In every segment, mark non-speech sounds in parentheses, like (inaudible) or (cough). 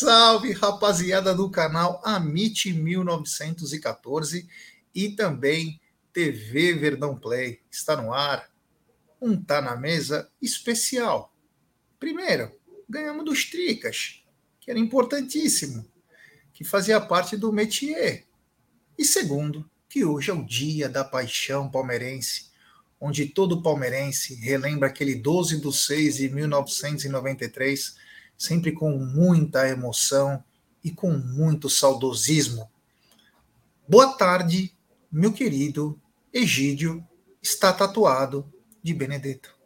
salve, rapaziada do canal Amit 1914 e também TV Verdão Play. Está no ar. Um Tá na Mesa especial. Primeiro, ganhamos dos Tricas, que era importantíssimo, que fazia parte do métier. E segundo, que hoje é o dia da paixão palmeirense, onde todo palmeirense relembra aquele 12 de 6 de 1993 sempre com muita emoção e com muito saudosismo. Boa tarde, meu querido Egídio, está tatuado de Benedetto.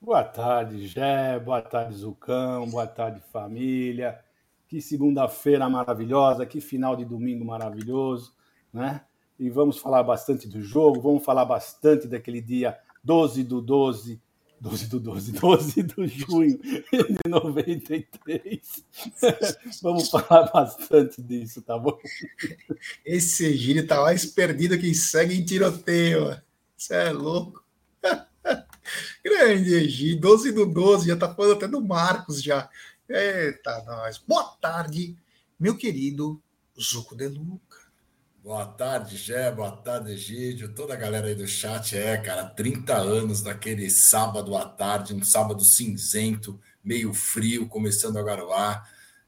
Boa tarde, Gé, boa tarde, Zucão, boa tarde, família. Que segunda-feira maravilhosa, que final de domingo maravilhoso, né? E vamos falar bastante do jogo, vamos falar bastante daquele dia 12 do 12 12 do 12, 12 de junho de 93. (laughs) Vamos falar bastante disso, tá bom? Esse Egílio tá mais perdido que segue em tiroteio. Você é louco. (laughs) Grande Egílio, 12 do 12, já tá falando até do Marcos já. Eita, nós. Boa tarde, meu querido Zuco de Luca. Boa tarde, Gé, boa tarde, Egídio, toda a galera aí do chat. É, cara, 30 anos daquele sábado à tarde, um sábado cinzento, meio frio, começando a garoar,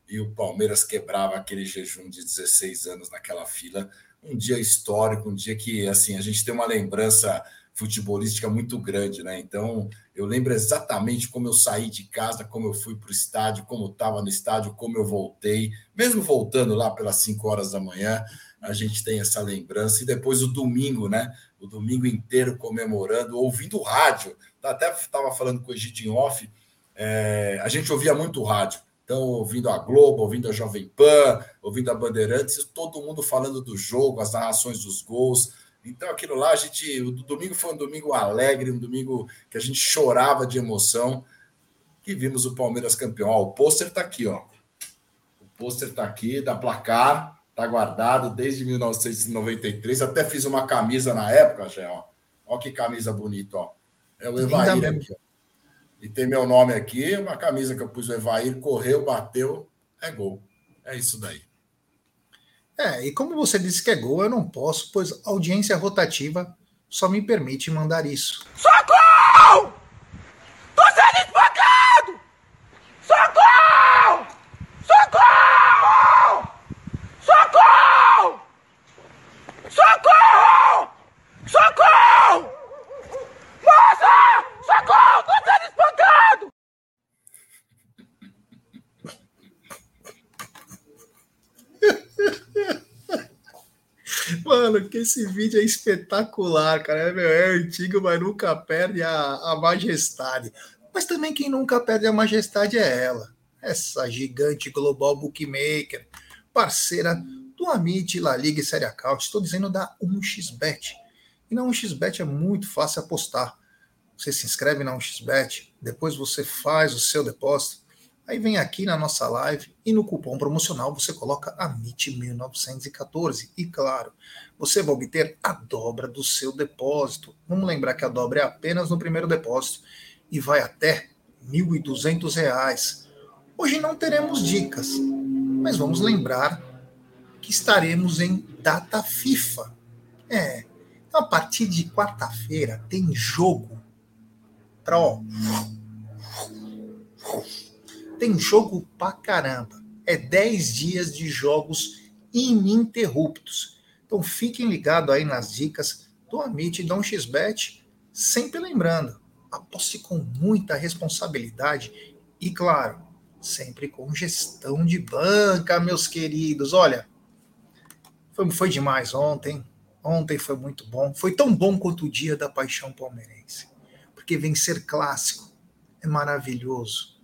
e o Palmeiras quebrava aquele jejum de 16 anos naquela fila. Um dia histórico, um dia que, assim, a gente tem uma lembrança futebolística muito grande, né? Então, eu lembro exatamente como eu saí de casa, como eu fui para o estádio, como estava no estádio, como eu voltei, mesmo voltando lá pelas 5 horas da manhã a gente tem essa lembrança. E depois o domingo, né? O domingo inteiro comemorando, ouvindo rádio. Até estava falando com o Egito off, é, a gente ouvia muito rádio. Então, ouvindo a Globo, ouvindo a Jovem Pan, ouvindo a Bandeirantes, todo mundo falando do jogo, as narrações dos gols. Então, aquilo lá, a gente. O domingo foi um domingo alegre, um domingo que a gente chorava de emoção. E vimos o Palmeiras campeão. Ó, o pôster está aqui, ó. O pôster está aqui, da placar. Tá guardado desde 1993. Até fiz uma camisa na época, já, ó. Ó que camisa bonita, ó. É o Evair aqui, ó. E tem meu nome aqui, uma camisa que eu pus o Evair, correu, bateu, é gol. É isso daí. É, e como você disse que é gol, eu não posso, pois audiência rotativa só me permite mandar isso. Socorro! Tô sendo espancado! Socorro! Socorro! Socorro! Socorro! Socorro! Moça! Socorro! Tô sendo espancado! Mano, que esse vídeo é espetacular, cara. É, meu, é antigo, mas nunca perde a, a majestade. Mas também quem nunca perde a majestade é ela. Essa gigante global bookmaker parceira do Amit, La Liga e Série Account. Estou dizendo da 1xBet. E na 1xBet é muito fácil apostar. Você se inscreve na 1xBet, depois você faz o seu depósito, aí vem aqui na nossa live e no cupom promocional você coloca AMIT1914. E claro, você vai obter a dobra do seu depósito. Vamos lembrar que a dobra é apenas no primeiro depósito e vai até R$ 1.200. Hoje não teremos dicas, mas vamos lembrar que estaremos em data FIFA. É, então a partir de quarta-feira tem jogo para ó. Tem jogo pra caramba. É 10 dias de jogos ininterruptos. Então fiquem ligados aí nas dicas do Amit e do XBet, sempre lembrando, aposte com muita responsabilidade e claro, sempre com gestão de banca, meus queridos. Olha, foi, foi demais ontem. Ontem foi muito bom. Foi tão bom quanto o dia da paixão palmeirense. Porque vencer clássico é maravilhoso.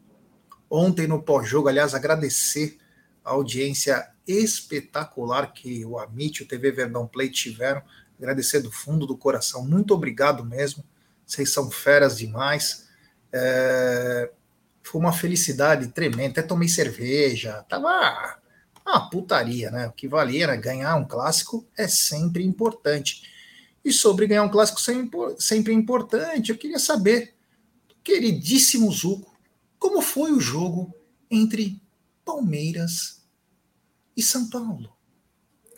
Ontem no pós-jogo, aliás, agradecer a audiência espetacular que o Amit e o TV Verdão Play tiveram. Agradecer do fundo do coração. Muito obrigado mesmo. Vocês são feras demais. É, foi uma felicidade tremenda. Até tomei cerveja, tava uma putaria, né? O que valia era ganhar um clássico é sempre importante. E sobre ganhar um clássico sempre importante, eu queria saber, queridíssimo Zuco, como foi o jogo entre Palmeiras e São Paulo.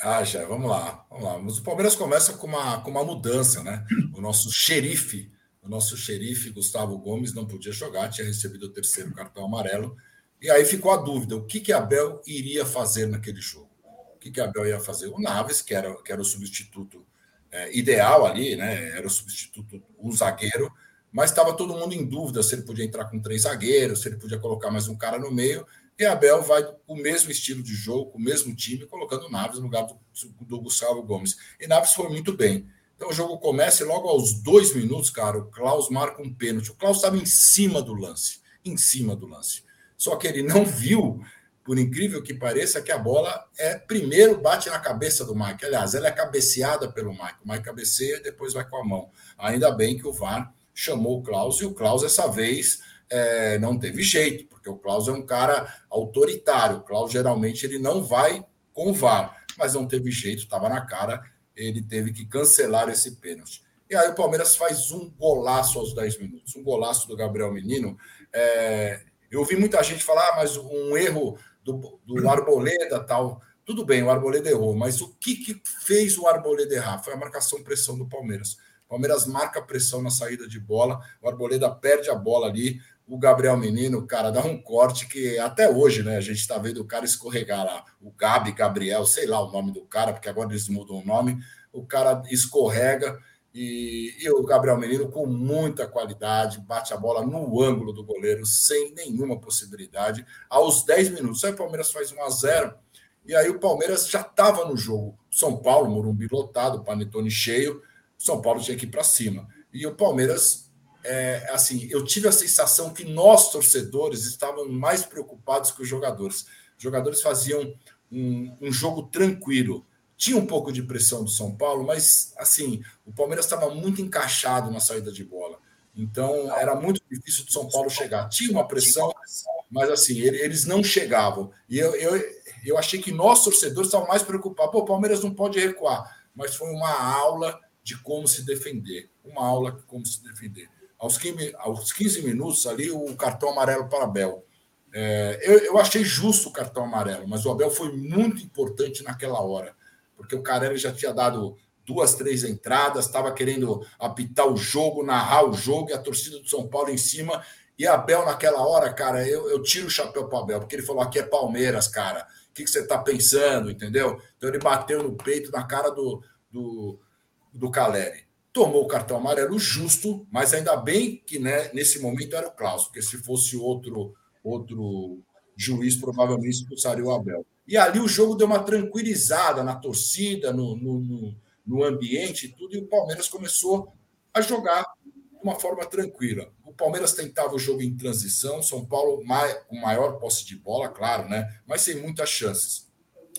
Ah, já, vamos lá, vamos lá. Mas o Palmeiras começa com uma, com uma mudança, né? O nosso xerife, o nosso xerife Gustavo Gomes não podia jogar, tinha recebido o terceiro cartão amarelo. E aí ficou a dúvida: o que, que Abel iria fazer naquele jogo? O que, que Abel ia fazer? O Naves, que era, que era o substituto é, ideal ali, né? Era o substituto, um zagueiro, mas estava todo mundo em dúvida se ele podia entrar com três zagueiros, se ele podia colocar mais um cara no meio. E Abel vai o mesmo estilo de jogo, o mesmo time, colocando Naves no lugar do, do Gustavo Gomes. E Naves foi muito bem. Então o jogo começa e logo aos dois minutos, cara, o Klaus marca um pênalti. O Klaus estava em cima do lance, em cima do lance. Só que ele não viu, por incrível que pareça, que a bola é primeiro bate na cabeça do Mike. Aliás, ela é cabeceada pelo Mike. O Mike cabeceia e depois vai com a mão. Ainda bem que o VAR chamou o Klaus e o Klaus, essa vez, é, não teve jeito, porque o Klaus é um cara autoritário. O Klaus geralmente ele não vai com o VAR, mas não teve jeito, estava na cara, ele teve que cancelar esse pênalti. E aí o Palmeiras faz um golaço aos 10 minutos, um golaço do Gabriel Menino. É, eu ouvi muita gente falar, ah, mas um erro do, do Arboleda tal. Tudo bem, o Arboleda errou, mas o que, que fez o Arboleda errar? Foi a marcação pressão do Palmeiras. O Palmeiras marca pressão na saída de bola, o Arboleda perde a bola ali, o Gabriel Menino, cara, dá um corte que até hoje, né, a gente está vendo o cara escorregar lá, o Gabi, Gabriel, sei lá o nome do cara, porque agora eles mudam o nome, o cara escorrega e, e o Gabriel Menino com muita qualidade, bate a bola no ângulo do goleiro, sem nenhuma possibilidade, aos 10 minutos. Aí o Palmeiras faz 1 a 0 e aí o Palmeiras já estava no jogo. São Paulo, Morumbi lotado, Panetone cheio, São Paulo tinha que ir para cima. E o Palmeiras é, assim, eu tive a sensação que nós, torcedores, estávamos mais preocupados que os jogadores. Os jogadores faziam um, um jogo tranquilo. Tinha um pouco de pressão do São Paulo, mas assim, o Palmeiras estava muito encaixado na saída de bola. Então era muito difícil do São Paulo chegar. Tinha uma pressão, mas assim, eles não chegavam. E eu, eu, eu achei que nós, torcedores, estávamos mais preocupados. Pô, o Palmeiras não pode recuar. Mas foi uma aula de como se defender. Uma aula de como se defender aos 15, aos 15 minutos ali, o cartão amarelo para Abel. É, eu, eu, achei justo o cartão amarelo, mas o Abel foi muito importante naquela hora, porque o Carelli já tinha dado duas, três entradas, estava querendo apitar o jogo, narrar o jogo, e a torcida do São Paulo em cima. E Abel, naquela hora, cara, eu, eu tiro o chapéu para Abel, porque ele falou: aqui é Palmeiras, cara. O que, que você está pensando, entendeu? Então ele bateu no peito, na cara do, do, do Caleri tomou o cartão amarelo justo, mas ainda bem que né, nesse momento era o Klaus, porque se fosse outro outro juiz, provavelmente expulsaria o Abel. E ali o jogo deu uma tranquilizada na torcida, no, no, no ambiente e tudo, e o Palmeiras começou a jogar de uma forma tranquila. O Palmeiras tentava o jogo em transição, São Paulo com maior posse de bola, claro, né? mas sem muitas chances.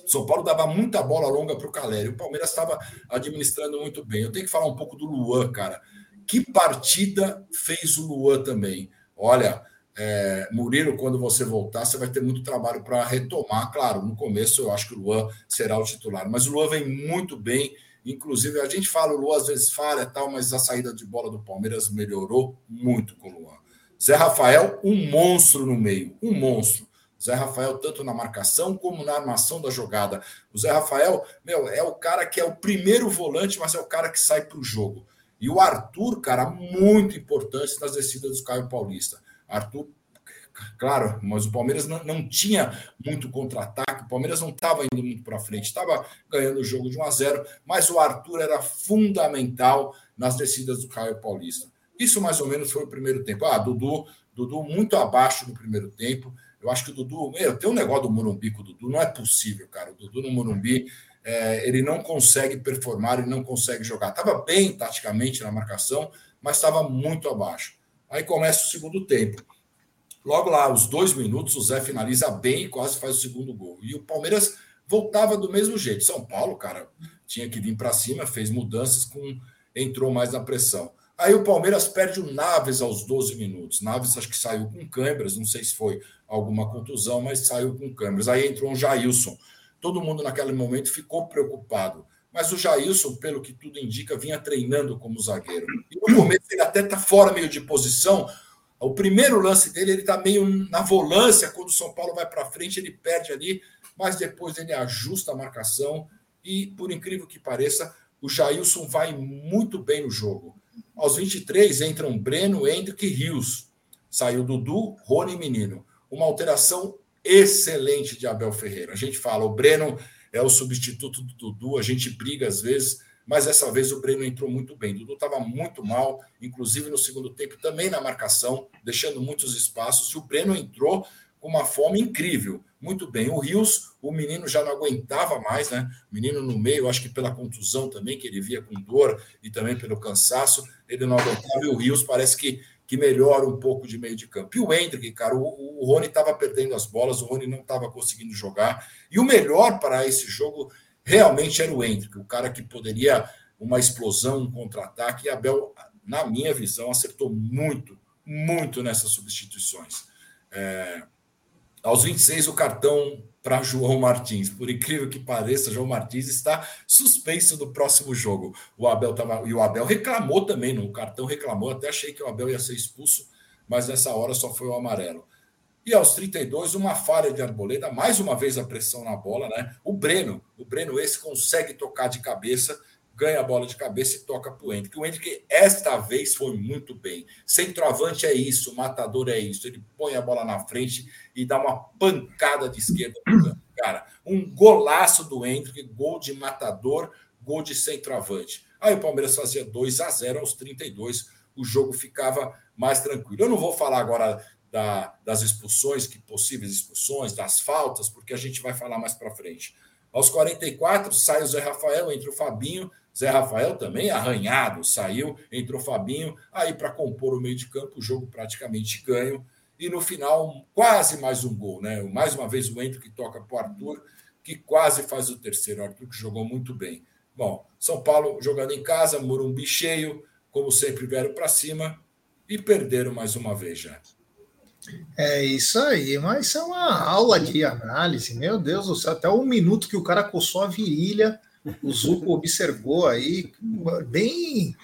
São Paulo dava muita bola longa para o Caleri. O Palmeiras estava administrando muito bem. Eu tenho que falar um pouco do Luan, cara. Que partida fez o Luan também? Olha, é, Murilo, quando você voltar, você vai ter muito trabalho para retomar. Claro, no começo eu acho que o Luan será o titular, mas o Luan vem muito bem. Inclusive, a gente fala, o Luan às vezes falha tal, mas a saída de bola do Palmeiras melhorou muito com o Luan. Zé Rafael, um monstro no meio, um monstro. Zé Rafael, tanto na marcação como na armação da jogada. O Zé Rafael, meu, é o cara que é o primeiro volante, mas é o cara que sai para o jogo. E o Arthur, cara, muito importante nas descidas do Caio Paulista. Arthur, claro, mas o Palmeiras não, não tinha muito contra-ataque, o Palmeiras não estava indo muito para frente, estava ganhando o jogo de 1 a 0, mas o Arthur era fundamental nas descidas do Caio Paulista. Isso mais ou menos foi o primeiro tempo. Ah, Dudu, Dudu muito abaixo do primeiro tempo. Eu acho que o Dudu, meu, tem um negócio do Morumbi com o Dudu, não é possível, cara. O Dudu no Morumbi, é, ele não consegue performar, ele não consegue jogar. Estava bem taticamente na marcação, mas estava muito abaixo. Aí começa o segundo tempo. Logo lá, aos dois minutos, o Zé finaliza bem e quase faz o segundo gol. E o Palmeiras voltava do mesmo jeito. São Paulo, cara, tinha que vir para cima, fez mudanças, com entrou mais na pressão. Aí o Palmeiras perde o Naves aos 12 minutos. Naves acho que saiu com câimbras, não sei se foi alguma contusão, mas saiu com câimbras. Aí entrou um Jailson. Todo mundo naquele momento ficou preocupado. Mas o Jailson, pelo que tudo indica, vinha treinando como zagueiro. E no começo ele até está fora meio de posição. O primeiro lance dele, ele está meio na volância, quando o São Paulo vai para frente, ele perde ali, mas depois ele ajusta a marcação e, por incrível que pareça, o Jailson vai muito bem no jogo. Aos 23 entram Breno, Hendrick e Rios. Saiu Dudu, Rony e Menino. Uma alteração excelente de Abel Ferreira. A gente fala, o Breno é o substituto do Dudu, a gente briga às vezes, mas dessa vez o Breno entrou muito bem. O Dudu estava muito mal, inclusive no segundo tempo também na marcação, deixando muitos espaços, e o Breno entrou com uma fome incrível. Muito bem. O Rios, o menino já não aguentava mais, né? O menino no meio, acho que pela contusão também, que ele via com dor e também pelo cansaço, ele não aguentava. E o Rios parece que que melhora um pouco de meio de campo. E o Hendrick, cara, o, o Rony estava perdendo as bolas, o Rony não estava conseguindo jogar. E o melhor para esse jogo realmente era o Hendrick, o cara que poderia uma explosão, um contra-ataque. E Abel, na minha visão, acertou muito, muito nessas substituições. É, aos 26, o cartão para João Martins. Por incrível que pareça, João Martins está suspenso do próximo jogo. O Abel tava, e o Abel reclamou também, no cartão reclamou, até achei que o Abel ia ser expulso, mas nessa hora só foi o amarelo. E aos 32, uma falha de Arboleda, mais uma vez a pressão na bola, né? O Breno, o Breno esse consegue tocar de cabeça ganha a bola de cabeça e toca para o Hendrick. O Hendrick, esta vez, foi muito bem. Centroavante é isso, matador é isso. Ele põe a bola na frente e dá uma pancada de esquerda Cara, um golaço do Hendrick, gol de matador, gol de centroavante. Aí o Palmeiras fazia 2 a 0 aos 32, o jogo ficava mais tranquilo. Eu não vou falar agora da, das expulsões, que possíveis expulsões, das faltas, porque a gente vai falar mais para frente. Aos 44, sai o Zé Rafael, entra o Fabinho, Zé Rafael também arranhado, saiu, entrou Fabinho, aí para compor o meio de campo, o jogo praticamente ganho. E no final, quase mais um gol, né? Mais uma vez o Entro que toca para o Arthur, que quase faz o terceiro. O Arthur que jogou muito bem. Bom, São Paulo jogando em casa, Morumbi cheio, como sempre vieram para cima e perderam mais uma vez já. É isso aí, mas é uma aula de análise, meu Deus do céu, até um minuto que o cara coçou a virilha o Zuco observou aí, bem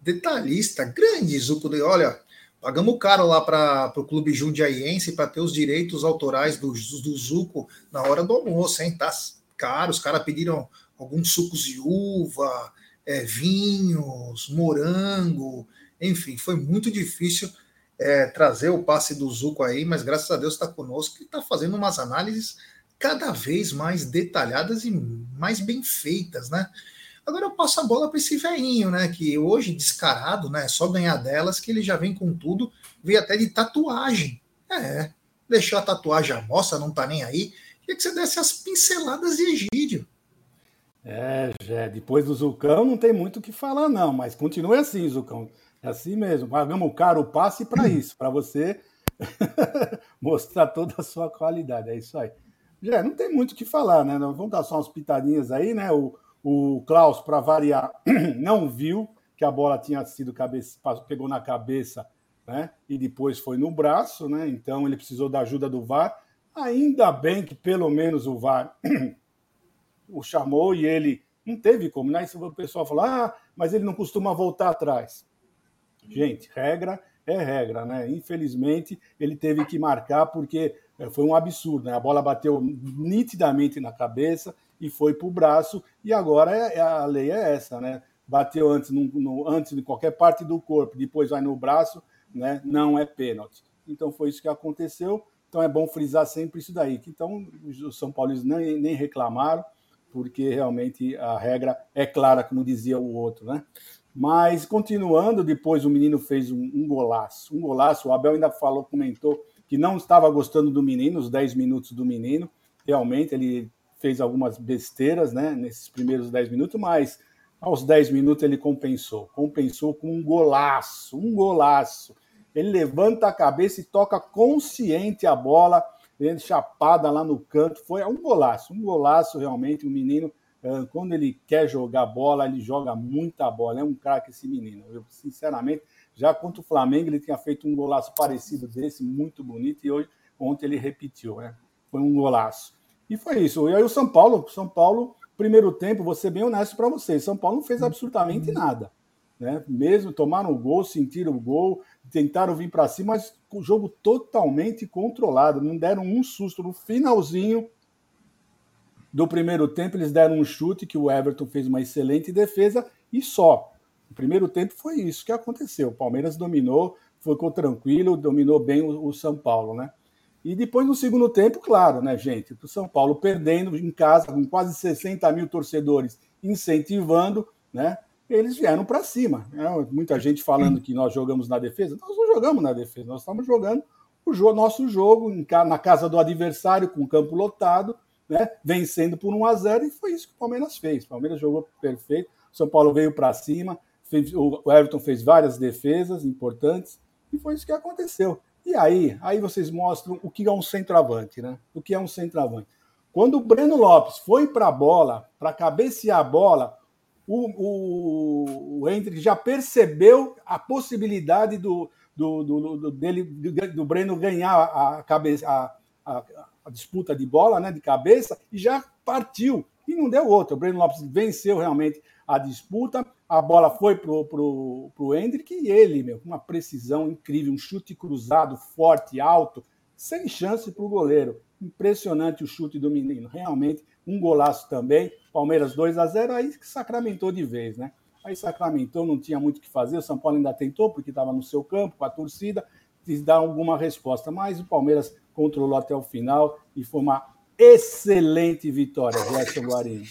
detalhista, grande Zuco. Olha, pagamos caro lá para o Clube Jundiaiense para ter os direitos autorais do, do Zuco na hora do almoço, hein? Tá caro, os caras pediram alguns sucos de uva, é, vinhos, morango, enfim, foi muito difícil é, trazer o passe do Zuco aí, mas graças a Deus está conosco e está fazendo umas análises cada vez mais detalhadas e mais bem feitas, né? Agora eu passo a bola para esse velhinho, né? Que hoje, descarado, né? Só ganhar delas, que ele já vem com tudo, veio até de tatuagem. É, deixou a tatuagem à mostra, não tá nem aí. Queria que você desse as pinceladas de Egídio. É, Jé, depois do Zucão não tem muito o que falar, não, mas continue assim, Zucão. É assim mesmo. Pagamos caro o passe para isso, para você (laughs) mostrar toda a sua qualidade. É isso aí. Já não tem muito o que falar, né? Vamos dar só umas pitadinhas aí, né? O, o Klaus, para variar, (clears throat) não viu que a bola tinha sido cabeça, pegou na cabeça, né? E depois foi no braço, né? Então ele precisou da ajuda do VAR. Ainda bem que pelo menos o VAR (clears throat) o chamou e ele não teve como, né? O pessoal falou, ah, mas ele não costuma voltar atrás. Gente, regra é regra, né? Infelizmente ele teve que marcar porque é, foi um absurdo, né? A bola bateu nitidamente na cabeça e foi para o braço, e agora é, é, a lei é essa, né? Bateu antes, no, no, antes de qualquer parte do corpo, depois vai no braço, né? Não é pênalti. Então foi isso que aconteceu. Então é bom frisar sempre isso daí. Então os São Paulinos nem, nem reclamaram, porque realmente a regra é clara, como dizia o outro, né? Mas continuando, depois o menino fez um, um golaço, um golaço. O Abel ainda falou, comentou que não estava gostando do menino, os 10 minutos do menino. Realmente, ele fez algumas besteiras né, nesses primeiros 10 minutos, mas aos 10 minutos ele compensou. Compensou com um golaço, um golaço. Ele levanta a cabeça e toca consciente a bola, ele chapada lá no canto. Foi um golaço, um golaço realmente. O menino, eh, quando ele quer jogar bola, ele joga muita bola. É um craque esse menino. Eu, sinceramente, já contra o Flamengo, ele tinha feito um golaço parecido desse, muito bonito, e hoje, ontem ele repetiu, né? Foi um golaço. E foi isso. E aí o São Paulo, São Paulo, primeiro tempo, vou ser bem honesto para vocês, São Paulo não fez absolutamente nada. né? Mesmo tomaram o gol, sentiram o gol, tentaram vir para cima, mas o jogo totalmente controlado, não deram um susto no finalzinho do primeiro tempo, eles deram um chute que o Everton fez uma excelente defesa e só. O primeiro tempo foi isso que aconteceu. O Palmeiras dominou, ficou tranquilo, dominou bem o, o São Paulo, né? E depois no segundo tempo, claro, né, gente? O São Paulo perdendo em casa, com quase 60 mil torcedores incentivando, né? Eles vieram para cima. Né? Muita gente falando que nós jogamos na defesa. Nós não jogamos na defesa, nós estamos jogando o nosso jogo na casa do adversário, com o campo lotado, né? vencendo por 1 a 0 e foi isso que o Palmeiras fez. O Palmeiras jogou perfeito, São Paulo veio para cima, fez, o Everton fez várias defesas importantes e foi isso que aconteceu. E aí, aí vocês mostram o que é um centroavante, né? O que é um centroavante. Quando o Breno Lopes foi para a bola, para cabecear a bola, o, o, o Hendrick já percebeu a possibilidade do, do, do, do, dele, do, Breno ganhar a, cabeça, a, a, a, disputa de bola, né, de cabeça, e já partiu. E não deu outra. O Breno Lopes venceu realmente a disputa, a bola foi pro, pro, pro Hendrick e ele, meu, com uma precisão incrível, um chute cruzado, forte, alto, sem chance para o goleiro. Impressionante o chute do menino, realmente um golaço também. Palmeiras 2 a 0 aí que sacramentou de vez, né? Aí sacramentou, não tinha muito o que fazer. O São Paulo ainda tentou, porque estava no seu campo, com a torcida, quis dar alguma resposta. Mas o Palmeiras controlou até o final e foi uma excelente vitória, Gerson Guarini.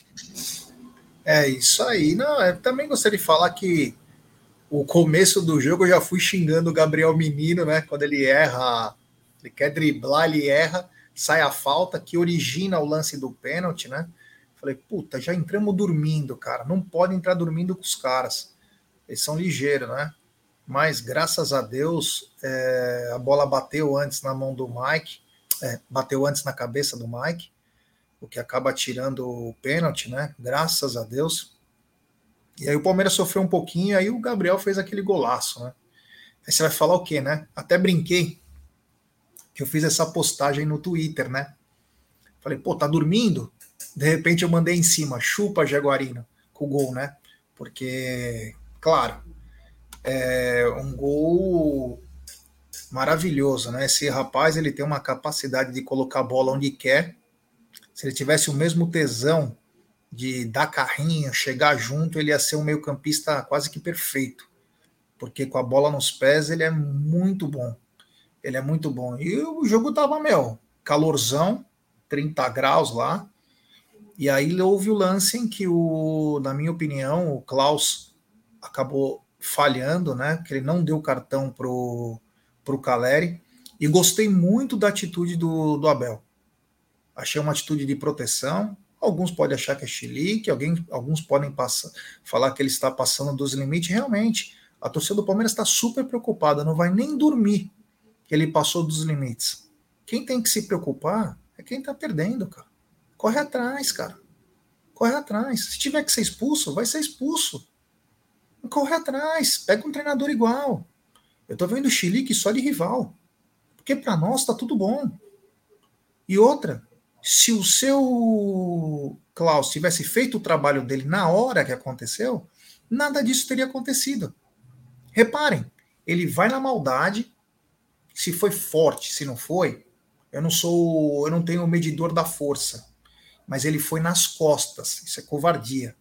É isso aí. Não, eu também gostaria de falar que o começo do jogo eu já fui xingando o Gabriel Menino, né? Quando ele erra, ele quer driblar, ele erra, sai a falta que origina o lance do pênalti, né? Falei, puta, já entramos dormindo, cara. Não pode entrar dormindo com os caras. Eles são ligeiros, né? Mas graças a Deus, é, a bola bateu antes na mão do Mike, é, bateu antes na cabeça do Mike o que acaba tirando o pênalti, né? Graças a Deus. E aí o Palmeiras sofreu um pouquinho, aí o Gabriel fez aquele golaço, né? Aí você vai falar o quê, né? Até brinquei que eu fiz essa postagem no Twitter, né? Falei, pô, tá dormindo? De repente eu mandei em cima, chupa Jaguarino, com o gol, né? Porque, claro, é um gol maravilhoso, né? Esse rapaz ele tem uma capacidade de colocar a bola onde quer se ele tivesse o mesmo tesão de dar carrinho, chegar junto, ele ia ser um meio-campista quase que perfeito. Porque com a bola nos pés ele é muito bom. Ele é muito bom. E o jogo tava, meu, calorzão, 30 graus lá. E aí houve o lance em que o, na minha opinião, o Klaus acabou falhando, né? Que ele não deu cartão pro pro Caleri. E gostei muito da atitude do, do Abel achei uma atitude de proteção. Alguns podem achar que é chilique, alguém, alguns podem passar, falar que ele está passando dos limites. Realmente, a torcida do Palmeiras está super preocupada, não vai nem dormir que ele passou dos limites. Quem tem que se preocupar é quem está perdendo, cara. Corre atrás, cara. Corre atrás. Se tiver que ser expulso, vai ser expulso. Corre atrás. Pega um treinador igual. Eu tô vendo o Chilique só de rival. Porque para nós tá tudo bom. E outra, se o seu Klaus tivesse feito o trabalho dele na hora que aconteceu, nada disso teria acontecido. Reparem, ele vai na maldade, se foi forte, se não foi, eu não sou, eu não tenho medidor da força, mas ele foi nas costas, isso é covardia.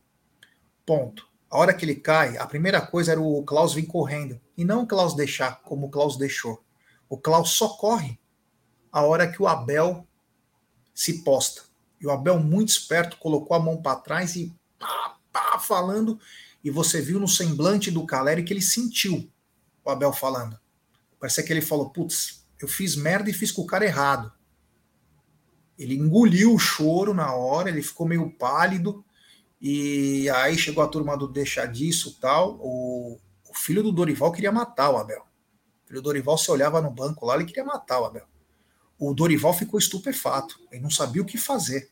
Ponto. A hora que ele cai, a primeira coisa era o Klaus vir correndo, e não o Klaus deixar, como o Klaus deixou. O Klaus só corre a hora que o Abel se posta. E o Abel, muito esperto, colocou a mão para trás e pá, pá, falando. E você viu no semblante do Caleri que ele sentiu o Abel falando. Parece que ele falou: Putz, eu fiz merda e fiz com o cara errado. Ele engoliu o choro na hora, ele ficou meio pálido. E aí chegou a turma do deixa disso tal. O, o filho do Dorival queria matar o Abel. O filho do Dorival se olhava no banco lá, ele queria matar o Abel o Dorival ficou estupefato, ele não sabia o que fazer.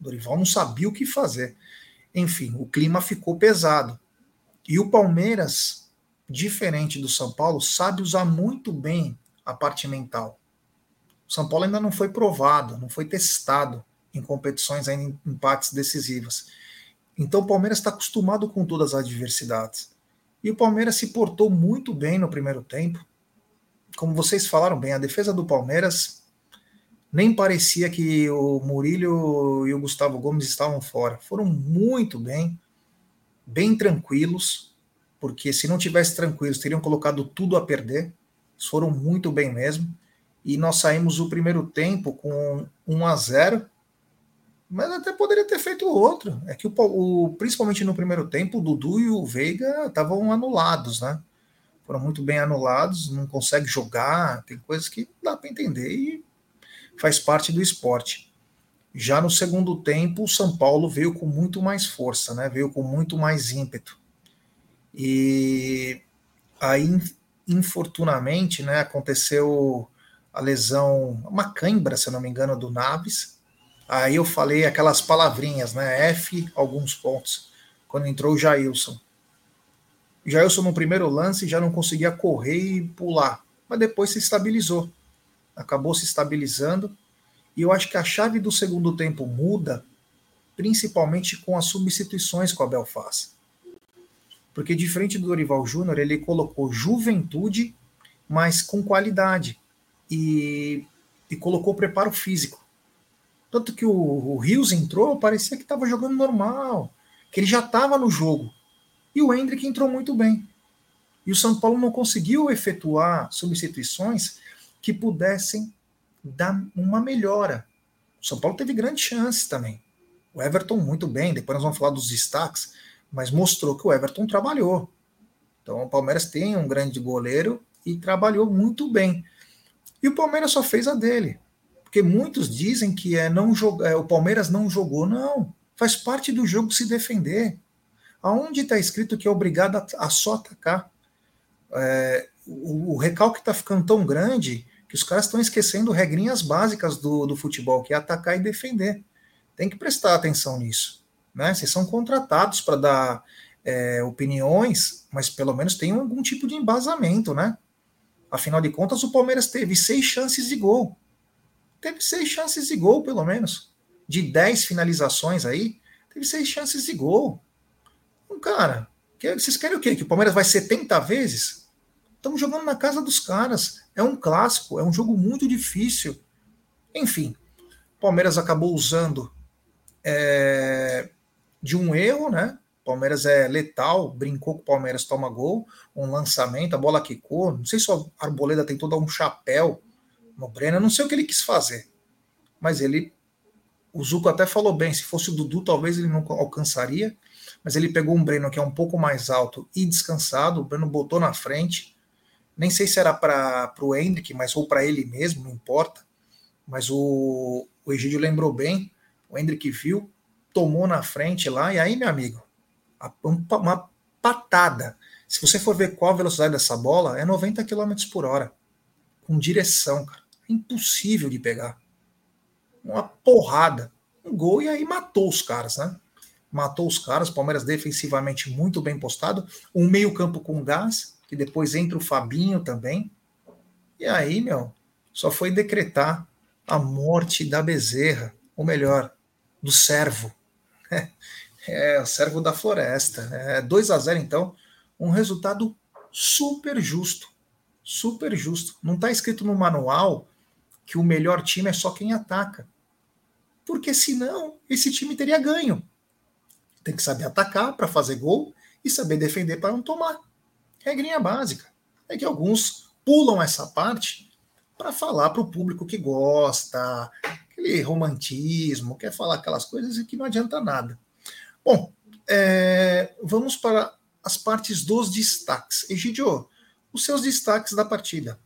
O Dorival não sabia o que fazer. Enfim, o clima ficou pesado. E o Palmeiras, diferente do São Paulo, sabe usar muito bem a parte mental. O São Paulo ainda não foi provado, não foi testado em competições ainda em partes decisivas. Então o Palmeiras está acostumado com todas as adversidades. E o Palmeiras se portou muito bem no primeiro tempo. Como vocês falaram bem, a defesa do Palmeiras nem parecia que o Murilo e o Gustavo Gomes estavam fora. Foram muito bem, bem tranquilos, porque se não tivesse tranquilos, teriam colocado tudo a perder. Foram muito bem mesmo. E nós saímos o primeiro tempo com 1 a 0 mas até poderia ter feito outro. É que o, o, principalmente no primeiro tempo, o Dudu e o Veiga estavam anulados, né? Foram muito bem anulados, não consegue jogar, tem coisas que dá para entender e faz parte do esporte. Já no segundo tempo, o São Paulo veio com muito mais força, né? Veio com muito mais ímpeto. E aí, infortunadamente, né, aconteceu a lesão, uma cãibra, se eu não me engano, do Naves, Aí eu falei aquelas palavrinhas, né? F, alguns pontos, quando entrou o Jailson. O Jailson no primeiro lance já não conseguia correr e pular, mas depois se estabilizou. Acabou se estabilizando. E eu acho que a chave do segundo tempo muda, principalmente com as substituições que o Abel faz. Porque diferente do Dorival Júnior, ele colocou juventude, mas com qualidade. E, e colocou preparo físico. Tanto que o, o Rios entrou, parecia que estava jogando normal, que ele já estava no jogo. E o Hendrick entrou muito bem. E o São Paulo não conseguiu efetuar substituições que pudessem dar uma melhora. O São Paulo teve grandes chances também. O Everton muito bem, depois nós vamos falar dos destaques, mas mostrou que o Everton trabalhou. Então o Palmeiras tem um grande goleiro e trabalhou muito bem. E o Palmeiras só fez a dele. Porque muitos dizem que é não jogar, é, o Palmeiras não jogou. Não, faz parte do jogo se defender. Aonde está escrito que é obrigado a, a só atacar? É, o, o, recalque está ficando tão grande que os caras estão esquecendo regrinhas básicas do, do futebol, que é atacar e defender. Tem que prestar atenção nisso. Né? Vocês são contratados para dar é, opiniões, mas pelo menos tem algum tipo de embasamento, né? Afinal de contas, o Palmeiras teve seis chances de gol teve seis chances de gol, pelo menos. De dez finalizações aí, teve seis chances de gol. Cara, vocês querem o quê? Que o Palmeiras vai 70 vezes? Estamos jogando na casa dos caras. É um clássico, é um jogo muito difícil. Enfim, o Palmeiras acabou usando é, de um erro, né? O Palmeiras é letal, brincou com o Palmeiras toma gol, um lançamento, a bola quicou. Não sei se o Arboleda tentou dar um chapéu no Breno. Não sei o que ele quis fazer, mas ele. O Zuco até falou bem: se fosse o Dudu, talvez ele não alcançaria. Mas ele pegou um Breno que é um pouco mais alto e descansado. O Breno botou na frente. Nem sei se era para o Hendrick, mas ou para ele mesmo, não importa. Mas o, o Egídio lembrou bem. O Hendrick viu, tomou na frente lá. E aí, meu amigo, uma patada. Se você for ver qual a velocidade dessa bola, é 90 km por hora. Com direção, cara impossível de pegar. Uma porrada. Um gol e aí matou os caras, né? Matou os caras. Palmeiras defensivamente muito bem postado. Um meio-campo com gás, que depois entra o Fabinho também. E aí, meu, só foi decretar a morte da Bezerra, ou melhor, do servo. (laughs) É, o servo da floresta. É 2 a 0 então, um resultado super justo. Super justo. Não está escrito no manual que o melhor time é só quem ataca. Porque senão esse time teria ganho. Tem que saber atacar para fazer gol e saber defender para não tomar. Regrinha básica. É que alguns pulam essa parte para falar para o público que gosta, aquele romantismo, quer falar aquelas coisas e que não adianta nada. Bom, é, vamos para as partes dos destaques. Egidio, os seus destaques da partida.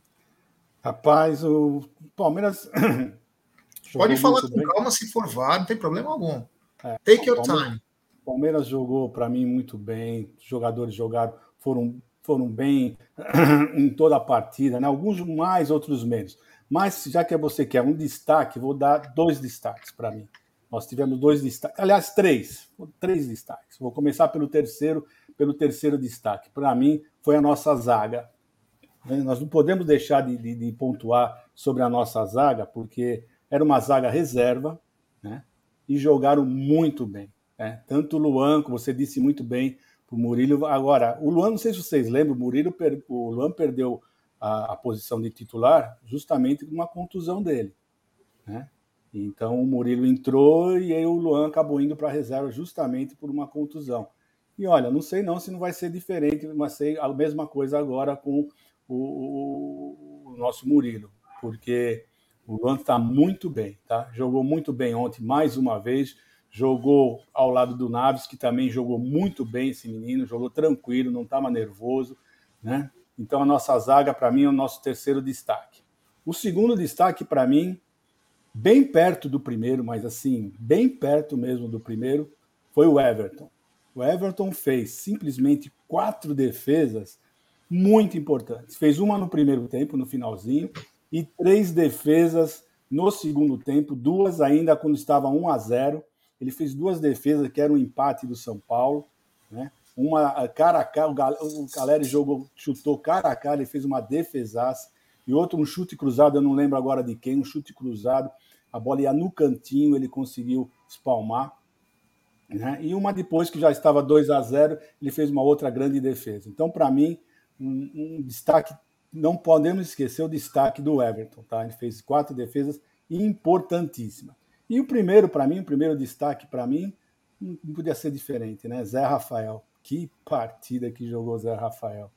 Rapaz, o Palmeiras. (coughs) Pode falar com bem. calma se for válido, não tem problema algum. É, Take your time. Palmeiras jogou para mim muito bem, os jogadores jogaram, foram, foram bem (clears throat) em toda a partida, né? alguns mais, outros menos. Mas já que você quer um destaque, vou dar dois destaques para mim. Nós tivemos dois destaques, aliás, três, três destaques. Vou começar pelo terceiro, pelo terceiro destaque. Para mim, foi a nossa zaga. Né? Nós não podemos deixar de, de, de, pontuar sobre a nossa zaga, porque era uma zaga reserva né? e jogaram muito bem. Né? Tanto o Luan, como você disse muito bem, O Murilo, agora, o Luan, não sei se vocês lembram, o, Murilo, o Luan perdeu a, a posição de titular justamente com uma contusão dele. Né? Então o Murilo entrou e aí o Luan acabou indo para a reserva justamente por uma contusão. E olha, não sei não se não vai ser diferente, mas sei a mesma coisa agora com o, o, o nosso Murilo, porque o Luan está muito bem, tá? Jogou muito bem ontem, mais uma vez. Jogou ao lado do Naves, que também jogou muito bem esse menino, jogou tranquilo, não estava nervoso, né? Então a nossa zaga, para mim, é o nosso terceiro destaque. O segundo destaque, para mim, bem perto do primeiro, mas assim, bem perto mesmo do primeiro, foi o Everton. O Everton fez simplesmente quatro defesas muito importantes. Fez uma no primeiro tempo, no finalzinho, e três defesas no segundo tempo, duas ainda quando estava 1 a 0. Ele fez duas defesas que era um empate do São Paulo, né? Uma cara a cara, o Caleri jogou, chutou cara a cara, ele fez uma defesaça, e outro um chute cruzado, eu não lembro agora de quem, um chute cruzado a bola ia no cantinho, ele conseguiu espalmar. Né? E uma depois que já estava 2 a 0, ele fez uma outra grande defesa. Então, para mim, um, um, destaque, não podemos esquecer o destaque do Everton. Tá? Ele fez quatro defesas importantíssimas. E o primeiro, para mim, o primeiro destaque para mim, não podia ser diferente, né? Zé Rafael. Que partida que jogou Zé Rafael.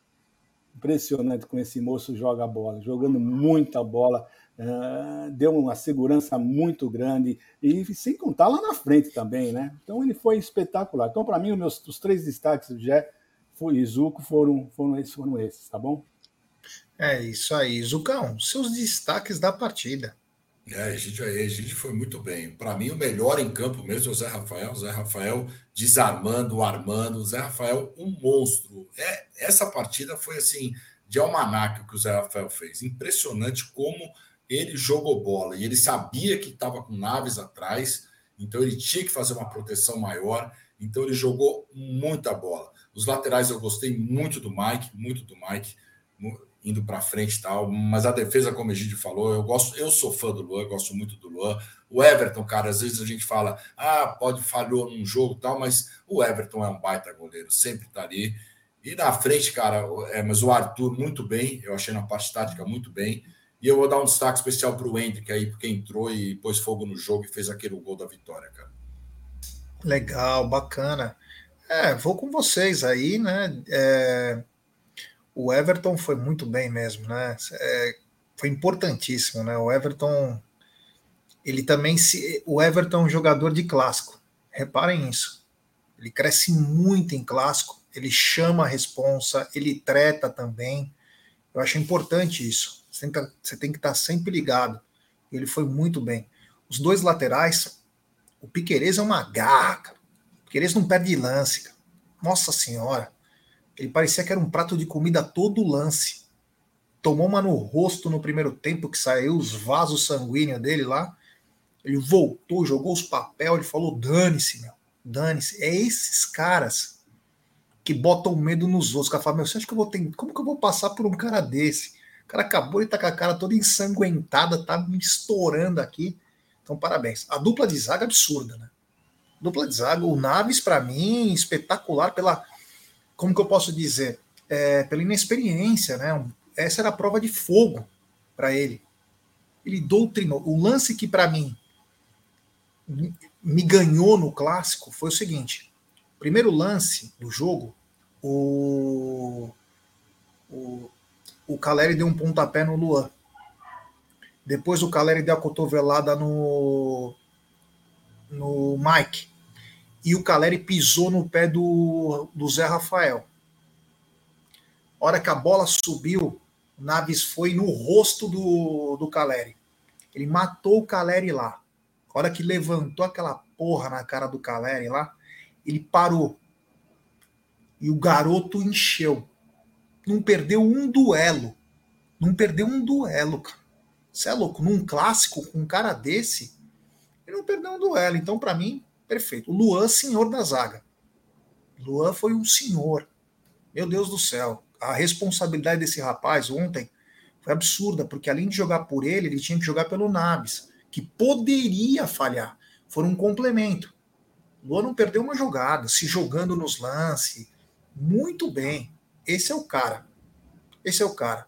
Impressionante como esse moço joga bola, jogando muita bola, uh, deu uma segurança muito grande, e sem contar lá na frente também, né? Então ele foi espetacular. Então, para mim, os meus os três destaques do Jé e Zuco foram, foram, esses, foram esses, tá bom? É isso aí, Zucão, seus destaques da partida. É, a gente foi muito bem. Para mim, o melhor em campo mesmo é o Zé Rafael. O Zé Rafael desarmando, armando. O Zé Rafael, um monstro. É, essa partida foi assim, de almanac que o Zé Rafael fez. Impressionante como ele jogou bola. E ele sabia que estava com naves atrás, então ele tinha que fazer uma proteção maior. Então ele jogou muita bola. Os laterais eu gostei muito do Mike, muito do Mike indo para frente e tal. Mas a defesa, como a gente falou, eu gosto, eu sou fã do Luan, gosto muito do Luan. O Everton, cara, às vezes a gente fala, ah, pode falhou num jogo tal, mas o Everton é um baita goleiro, sempre tá ali. E na frente, cara, é, mas o Arthur muito bem, eu achei na parte tática muito bem. E eu vou dar um destaque especial para o Hendrick aí, porque entrou e pôs fogo no jogo e fez aquele gol da vitória, cara. Legal, bacana. É, vou com vocês aí, né? É, o Everton foi muito bem mesmo, né? É, foi importantíssimo, né? O Everton, ele também se, o Everton é um jogador de clássico. Reparem isso. Ele cresce muito em clássico. Ele chama a responsa, ele treta também. Eu acho importante isso. Você tem que, você tem que estar sempre ligado. Ele foi muito bem. Os dois laterais, o Piquerez é uma garra, cara. O Piquerez não perde lance, cara. Nossa Senhora. Ele parecia que era um prato de comida todo lance. Tomou uma no rosto no primeiro tempo, que saiu os vasos sanguíneos dele lá. Ele voltou, jogou os papéis, ele falou: dane-se, meu, dane-se. É esses caras que botam medo nos outros. O cara fala: meu, você acha que eu vou ter. Como que eu vou passar por um cara desse? O cara acabou de estar tá com a cara toda ensanguentada, tá me estourando aqui. Então, parabéns. A dupla de zaga absurda, né? Dupla de zaga, o Naves, para mim, espetacular pela como que eu posso dizer, é, pela inexperiência, né? Essa era a prova de fogo para ele. Ele doutrinou. O lance que para mim me ganhou no clássico foi o seguinte: primeiro lance do jogo, o o, o Caleri deu um pontapé no Luan. Depois o Caleri deu a cotovelada no no Mike e o Caleri pisou no pé do, do Zé Rafael. A hora que a bola subiu, Naves foi no rosto do, do Caleri. Ele matou o Caleri lá. A hora que levantou aquela porra na cara do Caleri lá, ele parou. E o garoto encheu. Não perdeu um duelo. Não perdeu um duelo, cara. Você é louco? Num clássico, com um cara desse, ele não perdeu um duelo. Então, para mim, Perfeito. O Luan, senhor da zaga. Luan foi um senhor. Meu Deus do céu. A responsabilidade desse rapaz ontem foi absurda, porque além de jogar por ele, ele tinha que jogar pelo Naves, que poderia falhar. Foi um complemento. Luan não perdeu uma jogada, se jogando nos lances, muito bem. Esse é o cara. Esse é o cara.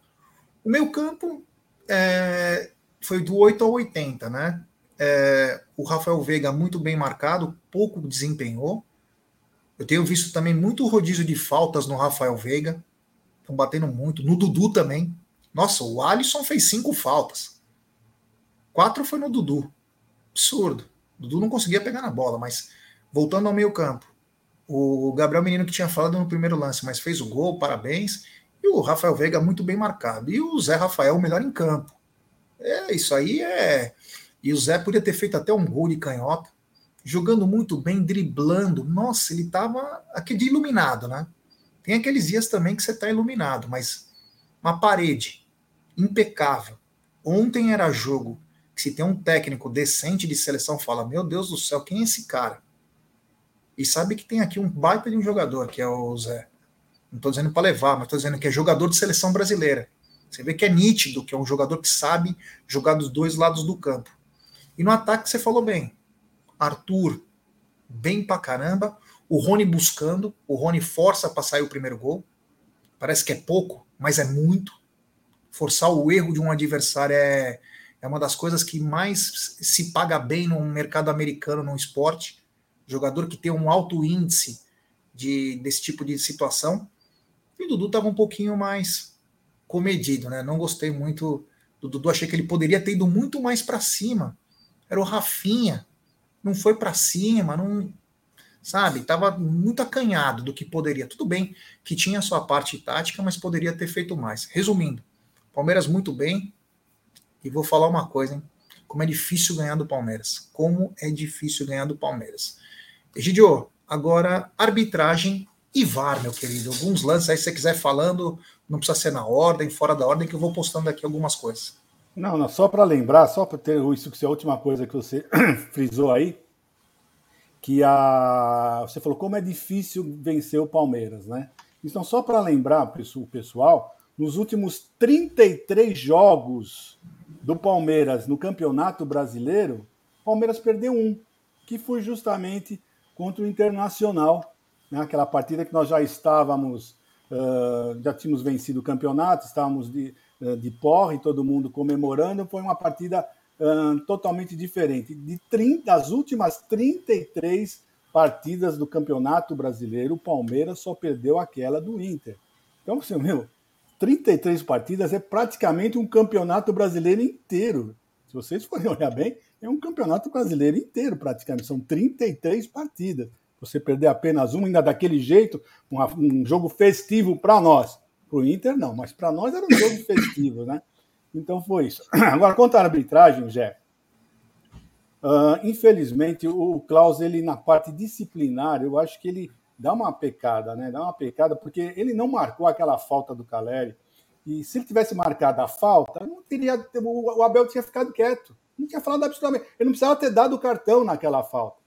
O meu campo é, foi do 8 ao 80, né? É, o Rafael Veiga muito bem marcado, pouco desempenhou. Eu tenho visto também muito rodízio de faltas no Rafael Veiga. Estão batendo muito. No Dudu também. Nossa, o Alisson fez cinco faltas. Quatro foi no Dudu. Absurdo. O Dudu não conseguia pegar na bola, mas voltando ao meio campo. O Gabriel Menino que tinha falado no primeiro lance, mas fez o gol, parabéns. E o Rafael Veiga muito bem marcado. E o Zé Rafael o melhor em campo. É, isso aí é. E o Zé podia ter feito até um gol de canhota, jogando muito bem, driblando. Nossa, ele estava aqui de iluminado, né? Tem aqueles dias também que você está iluminado, mas uma parede impecável. Ontem era jogo que se tem um técnico decente de seleção fala, meu Deus do céu, quem é esse cara? E sabe que tem aqui um baita de um jogador, que é o Zé. Não estou dizendo para levar, mas estou dizendo que é jogador de seleção brasileira. Você vê que é nítido, que é um jogador que sabe jogar dos dois lados do campo. E no ataque você falou bem. Arthur, bem pra caramba. O Rony buscando. O Rony força para sair o primeiro gol. Parece que é pouco, mas é muito. Forçar o erro de um adversário é, é uma das coisas que mais se paga bem no mercado americano, no esporte jogador que tem um alto índice de, desse tipo de situação. E o Dudu estava um pouquinho mais comedido, né? Não gostei muito do Dudu, achei que ele poderia ter ido muito mais para cima. Era o Rafinha, não foi para cima, não, sabe? Tava muito acanhado do que poderia. Tudo bem que tinha a sua parte tática, mas poderia ter feito mais. Resumindo, Palmeiras muito bem. E vou falar uma coisa, hein? Como é difícil ganhar do Palmeiras. Como é difícil ganhar do Palmeiras. Egidio, agora arbitragem e VAR, meu querido. Alguns lances aí, se você quiser falando, não precisa ser na ordem, fora da ordem, que eu vou postando aqui algumas coisas. Não, não, só para lembrar, só para ter isso que é a última coisa que você (clears throat) frisou aí, que a você falou como é difícil vencer o Palmeiras, né? Então, só para lembrar o pessoal, nos últimos 33 jogos do Palmeiras no Campeonato Brasileiro, o Palmeiras perdeu um, que foi justamente contra o Internacional, né? aquela partida que nós já estávamos, uh, já tínhamos vencido o campeonato, estávamos de, de porre, todo mundo comemorando, foi uma partida totalmente diferente. De 30, das últimas 33 partidas do Campeonato Brasileiro, o Palmeiras só perdeu aquela do Inter. Então, você, meu, 33 partidas é praticamente um campeonato brasileiro inteiro. Se vocês forem (laughs) olhar bem, é um campeonato brasileiro inteiro, praticamente. São 33 partidas. Você perder apenas uma, ainda daquele jeito, um jogo festivo para nós. Para o Inter, não, mas para nós era um jogo festivo, né? Então foi isso. (clears throat) Agora, quanto à arbitragem, Jé, uh, infelizmente o Klaus, ele na parte disciplinar, eu acho que ele dá uma pecada, né? Dá uma pecada, porque ele não marcou aquela falta do Caleri. E se ele tivesse marcado a falta, não teria, o Abel tinha ficado quieto. Não tinha falado absolutamente. Ele não precisava ter dado o cartão naquela falta.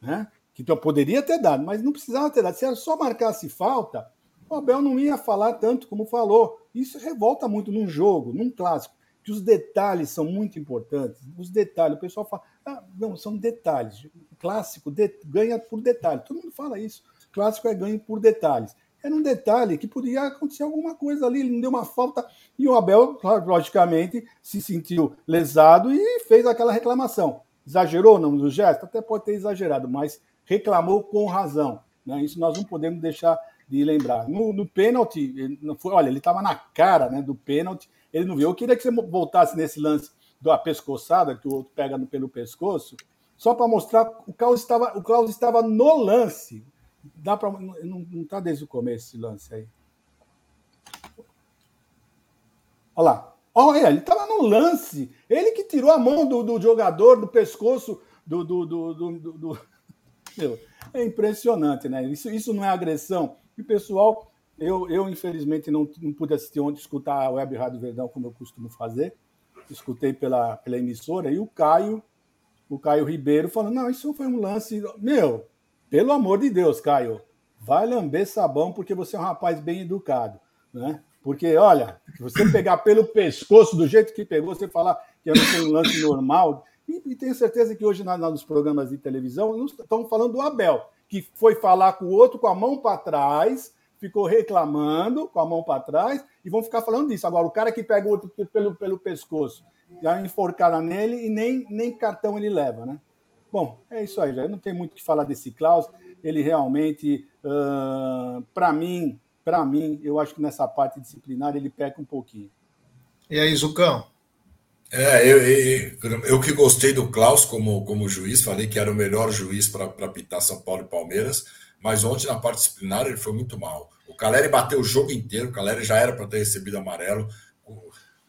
Né? Que então, poderia ter dado, mas não precisava ter dado. Se ela só marcasse falta, o Abel não ia falar tanto como falou. Isso revolta muito num jogo, num clássico, que os detalhes são muito importantes. Os detalhes, o pessoal fala, ah, não, são detalhes. Clássico de, ganha por detalhe. Todo mundo fala isso. Clássico é ganho por detalhes era um detalhe que podia acontecer alguma coisa ali, ele não deu uma falta, e o Abel, logicamente, se sentiu lesado e fez aquela reclamação. Exagerou não no gesto? Até pode ter exagerado, mas reclamou com razão. Né? Isso nós não podemos deixar de lembrar. No, no pênalti, não foi, olha, ele estava na cara né, do pênalti, ele não viu. Eu queria que você voltasse nesse lance da pescoçada, que o outro pega pelo pescoço, só para mostrar o Klaus estava, o Klaus estava no lance. Dá para não está desde o começo esse lance aí. Olha lá. Olha, ele estava no lance. Ele que tirou a mão do, do jogador, do pescoço do. do, do, do, do... (laughs) É impressionante, né? Isso, isso não é agressão. E, pessoal, eu, eu infelizmente não, não pude assistir ontem, escutar a Web Rádio Verdão, como eu costumo fazer. Escutei pela, pela emissora, e o Caio, o Caio Ribeiro, falando: não, isso foi um lance. Meu, pelo amor de Deus, Caio, vai lamber sabão porque você é um rapaz bem educado, né? Porque, olha, você pegar pelo pescoço do jeito que pegou, você falar que tenho um lance normal, e, e, tenho certeza que hoje na, nos programas de televisão estão falando do Abel, que foi falar com o outro com a mão para trás, ficou reclamando com a mão para trás e vão ficar falando disso. Agora, o cara que pega o outro pelo, pelo pescoço, dá uma enforcada nele e nem, nem cartão ele leva, né? Bom, é isso aí, já. Não tenho muito o que falar desse Klaus. Ele realmente, uh, para mim, para mim, eu acho que nessa parte disciplinar ele peca um pouquinho. E aí, Zucão? É, eu, eu, eu, que gostei do Klaus como, como juiz, falei que era o melhor juiz para pitar São Paulo e Palmeiras, mas ontem na parte disciplinar ele foi muito mal. O Caleri bateu o jogo inteiro, o Caleri já era para ter recebido amarelo.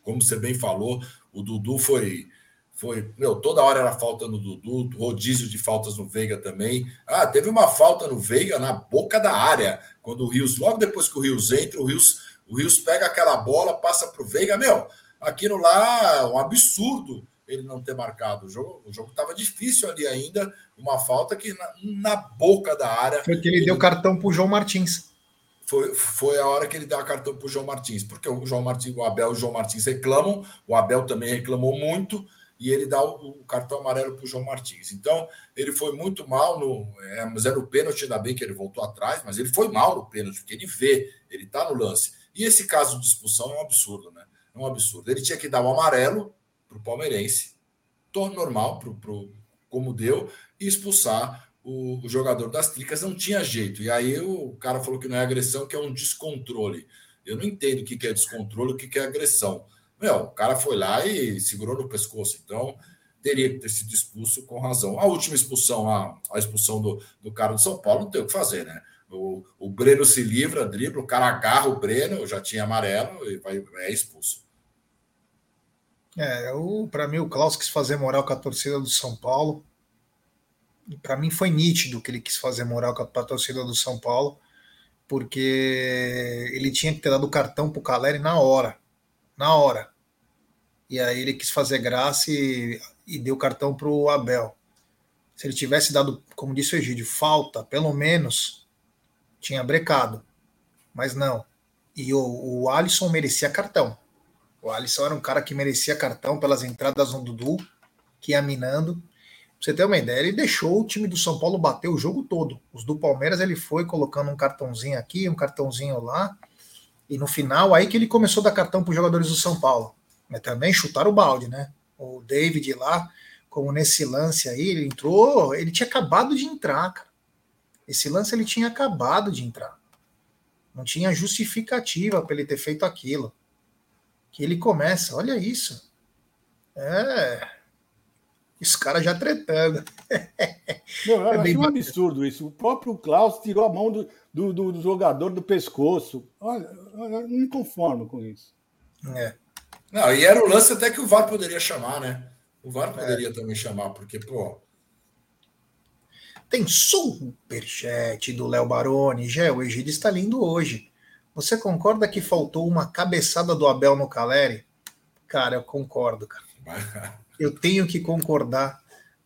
Como você bem falou, o Dudu foi. foi meu, toda hora era falta no Dudu, rodízio de faltas no Veiga também. Ah, teve uma falta no Veiga na boca da área, quando o Rios, logo depois que o Rios entra, o Rios, o Rios pega aquela bola, passa para o Veiga. Meu, aquilo lá é um absurdo ele não ter marcado. O jogo estava difícil ali ainda, uma falta que na, na boca da área. Foi que ele, ele deu cartão para o João Martins. Foi, foi a hora que ele deu a cartão para o João Martins, porque o João Martins, o Abel e o João Martins reclamam, o Abel também reclamou muito, e ele dá o, o cartão amarelo para o João Martins. Então, ele foi muito mal no. É, mas era o pênalti, ainda bem que ele voltou atrás, mas ele foi mal no pênalti, porque ele vê, ele está no lance. E esse caso de expulsão é um absurdo, né? É um absurdo. Ele tinha que dar o amarelo para o palmeirense, torno normal, pro, pro, como deu, e expulsar o, o, jogador das tricas. Não tinha jeito. E aí o cara falou que não é agressão, que é um descontrole. Eu não entendo o que é descontrole, o que é agressão. Meu, o cara foi lá e segurou no pescoço. Então, teria que ter sido expulso com razão. A última expulsão, a, a expulsão do, do cara do São Paulo, não tem o que fazer, né? O, o Breno se livra, dribla, o cara agarra o Breno, já tinha amarelo e vai, é expulso. É, para mim o Klaus quis fazer moral com a torcida do São Paulo. Para mim foi nítido que ele quis fazer moral com a torcida do São Paulo, porque ele tinha que ter dado o cartão pro Caleri na hora. Na hora. E aí ele quis fazer graça e, e deu cartão pro Abel. Se ele tivesse dado, como disse o Egídio, falta, pelo menos, tinha brecado. Mas não. E o, o Alisson merecia cartão. O Alisson era um cara que merecia cartão pelas entradas no Dudu, que ia minando. Pra você ter uma ideia, ele deixou o time do São Paulo bater o jogo todo. Os do Palmeiras ele foi colocando um cartãozinho aqui, um cartãozinho lá. E no final, aí que ele começou a dar cartão para os jogadores do São Paulo. Mas também chutaram o balde, né? O David lá, como nesse lance aí, ele entrou, ele tinha acabado de entrar, cara. Esse lance ele tinha acabado de entrar. Não tinha justificativa para ele ter feito aquilo que ele começa, olha isso. É. Os caras já tretando. (laughs) Não, eu é achei um absurdo isso. O próprio Klaus tirou a mão do, do, do jogador do pescoço. Olha, eu não me conformo com isso. É. Não, e era o lance até que o VAR poderia chamar, né? O VAR é. poderia é. também chamar, porque, pô. Tem superchat do Léo Baroni. Gé, o Egídio está lindo hoje. Você concorda que faltou uma cabeçada do Abel no Caleri? Cara, eu concordo, cara. Eu tenho que concordar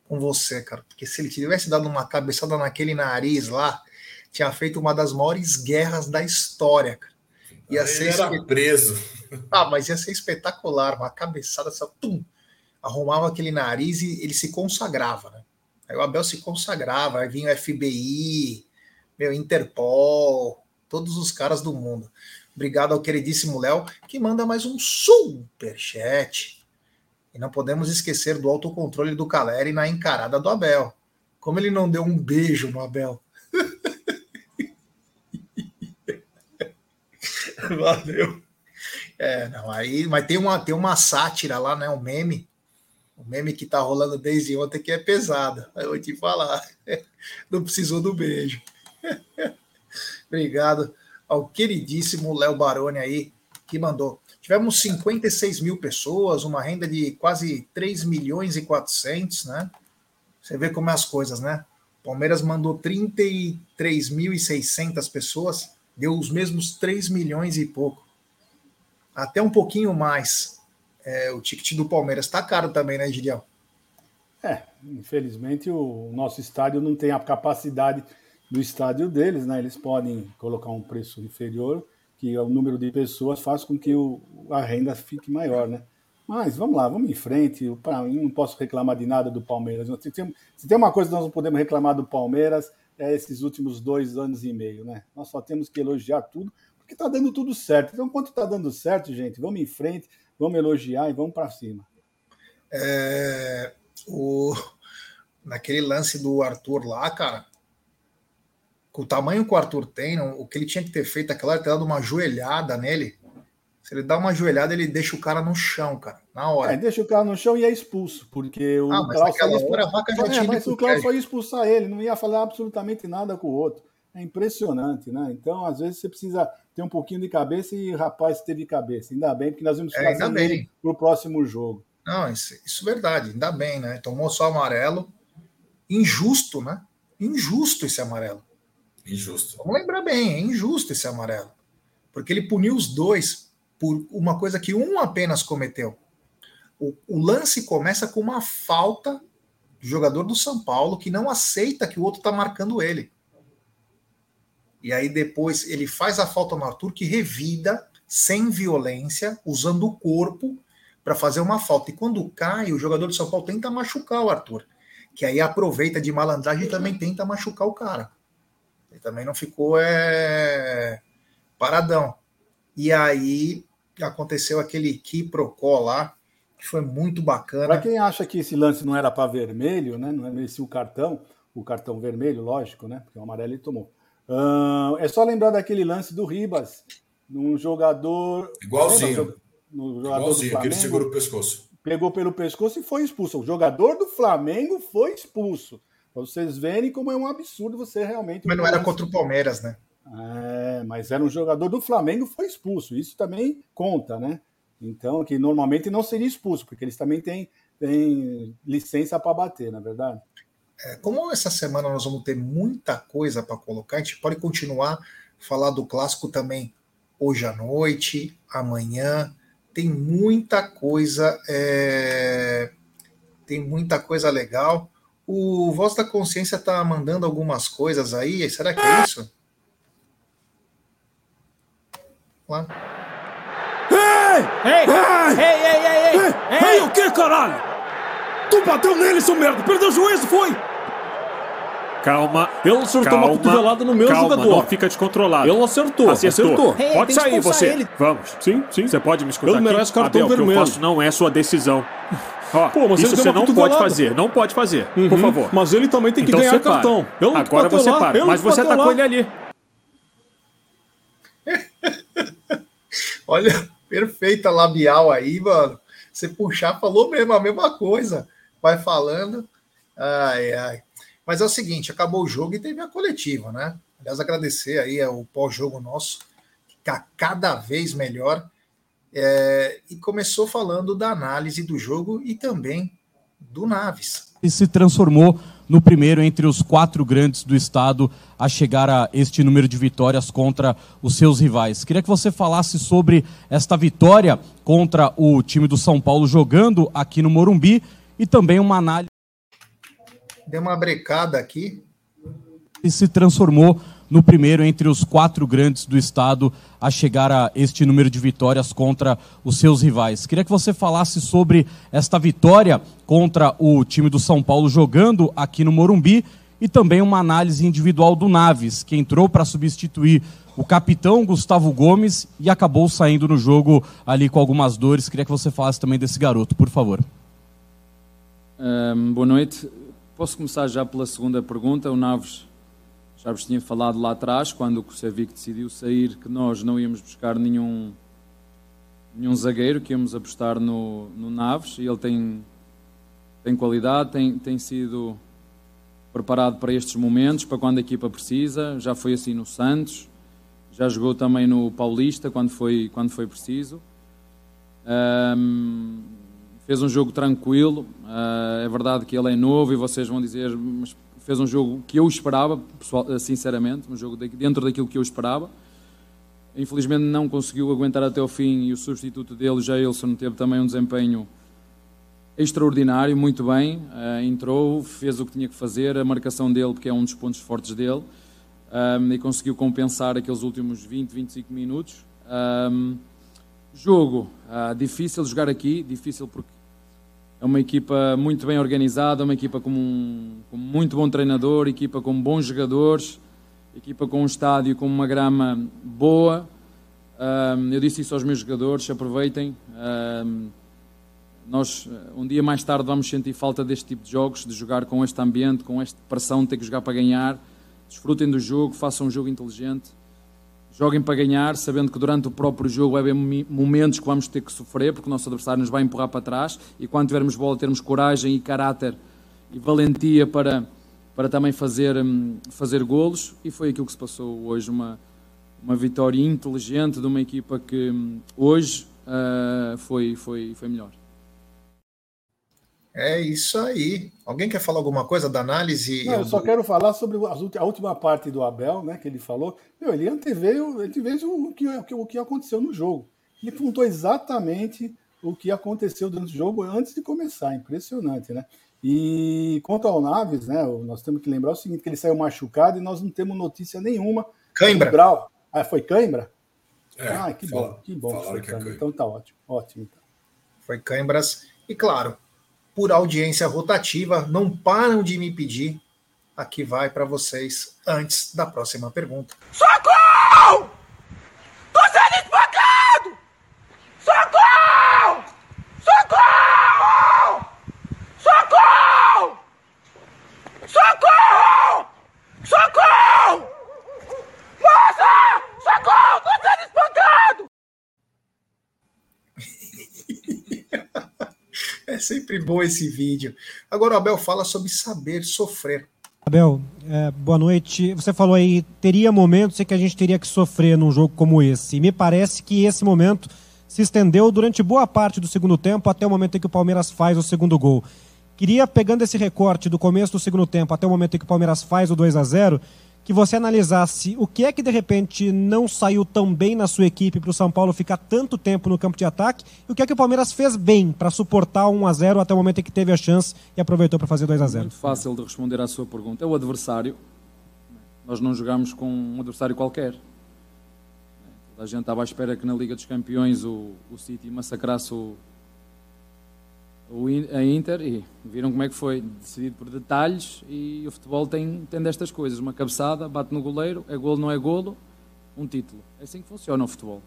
com você, cara. Porque se ele tivesse dado uma cabeçada naquele nariz lá, tinha feito uma das maiores guerras da história, cara. Ia ele ser era preso. Ah, mas ia ser espetacular. Uma cabeçada, só, tum, arrumava aquele nariz e ele se consagrava, né? Aí o Abel se consagrava, aí vinha o FBI, meu, Interpol, todos os caras do mundo. Obrigado ao queridíssimo Léo, que manda mais um super chat. E não podemos esquecer do autocontrole do Caleri na encarada do Abel. Como ele não deu um beijo no Abel. (laughs) Valeu. É, não, aí, mas tem uma, tem uma sátira lá, né? Um meme. Um meme que tá rolando desde ontem que é pesado. Eu vou te falar. (laughs) Não precisou do beijo. (laughs) Obrigado ao queridíssimo Léo Baroni aí, que mandou. Tivemos 56 mil pessoas, uma renda de quase 3 milhões e 400, né? Você vê como é as coisas, né? Palmeiras mandou 33.600 pessoas, deu os mesmos 3 milhões e pouco. Até um pouquinho mais. É, o ticket do Palmeiras está caro também, né, Gideão? É, infelizmente o nosso estádio não tem a capacidade do estádio deles, né? Eles podem colocar um preço inferior, que o número de pessoas faz com que o, a renda fique maior, né? Mas vamos lá, vamos em frente. Eu não posso reclamar de nada do Palmeiras. Se tem, se tem uma coisa que nós não podemos reclamar do Palmeiras, é esses últimos dois anos e meio, né? Nós só temos que elogiar tudo, porque está dando tudo certo. Então, enquanto está dando certo, gente, vamos em frente, vamos elogiar e vamos para cima. É, o, naquele lance do Arthur lá, cara, com o tamanho que o Arthur tem, o que ele tinha que ter feito aquela hora, ter dado uma joelhada nele. Se ele dá uma joelhada, ele deixa o cara no chão, cara, na hora. É, deixa o cara no chão e é expulso, porque o ah, Klaus naquela hora a vaca já é, tinha mas o Klaus só ia expulsar ele, não ia falar absolutamente nada com o outro. É impressionante, né? Então, às vezes, você precisa ter um pouquinho de cabeça e o rapaz teve cabeça. Ainda bem, porque nós vamos ficar é, ele para o próximo jogo. Não, isso, isso é verdade, ainda bem, né? Tomou só amarelo. Injusto, né? Injusto esse amarelo. Injusto. Vamos lembrar bem, é injusto esse amarelo. Porque ele puniu os dois por uma coisa que um apenas cometeu. O, o lance começa com uma falta do jogador do São Paulo que não aceita que o outro está marcando ele. E aí depois ele faz a falta no Arthur que revida sem violência, usando o corpo para fazer uma falta. E quando cai, o jogador do São Paulo tenta machucar o Arthur, que aí aproveita de malandragem e também tenta machucar o cara. Ele também não ficou é, paradão. E aí aconteceu aquele quiprocó lá, que foi muito bacana. Para quem acha que esse lance não era para vermelho, né? Não é esse o cartão, o cartão vermelho, lógico, né? Porque o amarelo ele tomou. Uh, é só lembrar daquele lance do Ribas, num jogador. Igualzinho no jogador Igualzinho, do Flamengo. Que ele segura o pescoço. Pegou pelo pescoço e foi expulso. O jogador do Flamengo foi expulso. Para vocês verem como é um absurdo você realmente. Mas não era contra o Palmeiras, né? É, mas era um jogador do Flamengo foi expulso. Isso também conta, né? Então, que normalmente não seria expulso, porque eles também têm, têm licença para bater, na é verdade. É, como essa semana nós vamos ter muita coisa para colocar, a gente pode continuar falar do clássico também hoje à noite, amanhã tem muita coisa, é, tem muita coisa legal. O Voz da Consciência está mandando algumas coisas aí. Será que é isso? Lá. Ei! Ei! Ei! Ei! Ei! Ei! Ei! Ei! o que, caralho? Tu bateu nele, seu merda! Perdeu o juízo, foi? Calma. Ele acertou calma, uma cotovelada no meu calma, jogador. Não fica descontrolado. Ele acertou. Acertou. acertou. Hey, pode sair você. Ele. Vamos. Sim, sim. Você pode me escutar Ele merece aqui? cartão Abel, vermelho. O que eu faço não é sua decisão. Ó, Pô, isso você não pode fazer. Não pode fazer. Uhum. Por favor. Mas ele também tem que então ganhar cartão. Ele Agora você lá. para. Mas você atacou ele ali. (laughs) Olha, perfeita labial aí, mano. Você puxar, falou mesmo a mesma coisa. Vai falando. Ai, ai. Mas é o seguinte, acabou o jogo e teve a coletiva, né? Aliás, agradecer aí o pós-jogo nosso, que está cada vez melhor. É, e começou falando da análise do jogo e também do Naves. E se transformou no primeiro entre os quatro grandes do estado a chegar a este número de vitórias contra os seus rivais. Queria que você falasse sobre esta vitória contra o time do São Paulo jogando aqui no Morumbi e também uma análise deu uma brecada aqui. E se transformou no primeiro entre os quatro grandes do estado a chegar a este número de vitórias contra os seus rivais. Queria que você falasse sobre esta vitória contra o time do São Paulo jogando aqui no Morumbi e também uma análise individual do Naves, que entrou para substituir o capitão Gustavo Gomes e acabou saindo no jogo ali com algumas dores. Queria que você falasse também desse garoto, por favor. Um, boa noite. Posso começar já pela segunda pergunta. O Naves já vos tinha falado lá atrás, quando o Kusevic decidiu sair, que nós não íamos buscar nenhum, nenhum zagueiro, que íamos apostar no, no Naves. E ele tem, tem qualidade, tem, tem sido preparado para estes momentos, para quando a equipa precisa. Já foi assim no Santos, já jogou também no Paulista, quando foi, quando foi preciso. Um, fez um jogo tranquilo. Uh, é verdade que ele é novo e vocês vão dizer, mas fez um jogo que eu esperava, pessoal, sinceramente, um jogo dentro daquilo que eu esperava. Infelizmente não conseguiu aguentar até o fim e o substituto dele, Jailson, teve também um desempenho extraordinário, muito bem. Uh, entrou, fez o que tinha que fazer, a marcação dele, porque é um dos pontos fortes dele, um, e conseguiu compensar aqueles últimos 20, 25 minutos. Um, jogo uh, difícil jogar aqui, difícil porque é uma equipa muito bem organizada, uma equipa com um, com muito bom treinador, equipa com bons jogadores, equipa com um estádio com uma grama boa. Um, eu disse isso aos meus jogadores, aproveitem. Um, nós, um dia mais tarde, vamos sentir falta deste tipo de jogos, de jogar com este ambiente, com esta pressão de ter que jogar para ganhar. Desfrutem do jogo, façam um jogo inteligente. Joguem para ganhar, sabendo que durante o próprio jogo vai haver momentos que vamos ter que sofrer, porque o nosso adversário nos vai empurrar para trás. E quando tivermos bola, termos coragem e caráter e valentia para, para também fazer, hum, fazer golos. E foi aquilo que se passou hoje. Uma, uma vitória inteligente de uma equipa que hum, hoje uh, foi, foi, foi melhor. É isso aí. Alguém quer falar alguma coisa da análise? Não, eu só quero falar sobre a última parte do Abel, né? Que ele falou. Meu, ele anteveio, ele veio o que, o que aconteceu no jogo. Ele apontou exatamente o que aconteceu durante o jogo antes de começar. Impressionante, né? E quanto ao Naves, né? Nós temos que lembrar o seguinte: que ele saiu machucado e nós não temos notícia nenhuma. Cãibra. Grau. Ah, foi cãibra? É, ah, que fala, bom, que bom. Que foi que é então tá ótimo, ótimo. Então. Foi cãibras. E claro, por audiência rotativa, não param de me pedir. Aqui vai para vocês antes da próxima pergunta. Socorro! Tô sendo espancado! Socorro! Socorro! Socorro! Socorro! Socorro! Moça! Socorro! Tô sendo espancado! É sempre bom esse vídeo. Agora o Abel fala sobre saber sofrer. Abel, é, boa noite. Você falou aí, teria momentos em que a gente teria que sofrer num jogo como esse. E me parece que esse momento se estendeu durante boa parte do segundo tempo, até o momento em que o Palmeiras faz o segundo gol. Queria, pegando esse recorte do começo do segundo tempo até o momento em que o Palmeiras faz o 2 a 0 que você analisasse o que é que de repente não saiu tão bem na sua equipe para o São Paulo ficar tanto tempo no campo de ataque e o que é que o Palmeiras fez bem para suportar 1 a 0 até o momento em que teve a chance e aproveitou para fazer 2 a 0. Muito fácil de responder à sua pergunta. É o adversário. Nós não jogamos com um adversário qualquer. A gente estava à espera que na Liga dos Campeões o, o City massacrasse o, a Inter e viram como é que foi, decidido por detalhes e o futebol tem, tem destas coisas, uma cabeçada, bate no goleiro, é golo, não é golo, um título. É assim que funciona o futebol.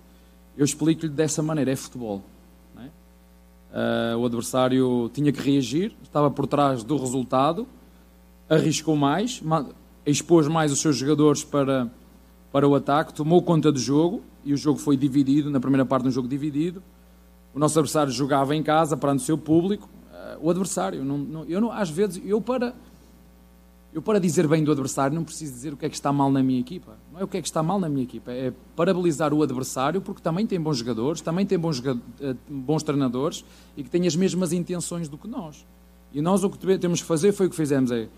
Eu explico-lhe dessa maneira, é futebol. É? Uh, o adversário tinha que reagir, estava por trás do resultado, arriscou mais, expôs mais os seus jogadores para, para o ataque, tomou conta do jogo e o jogo foi dividido, na primeira parte um jogo dividido, o nosso adversário jogava em casa perante o seu público. Uh, o adversário, não, não, eu não, às vezes, eu para, eu para dizer bem do adversário não preciso dizer o que é que está mal na minha equipa. Não é o que é que está mal na minha equipa, é parabilizar o adversário porque também tem bons jogadores, também tem bons, uh, bons treinadores e que tem as mesmas intenções do que nós. E nós o que temos que fazer foi o que fizemos, é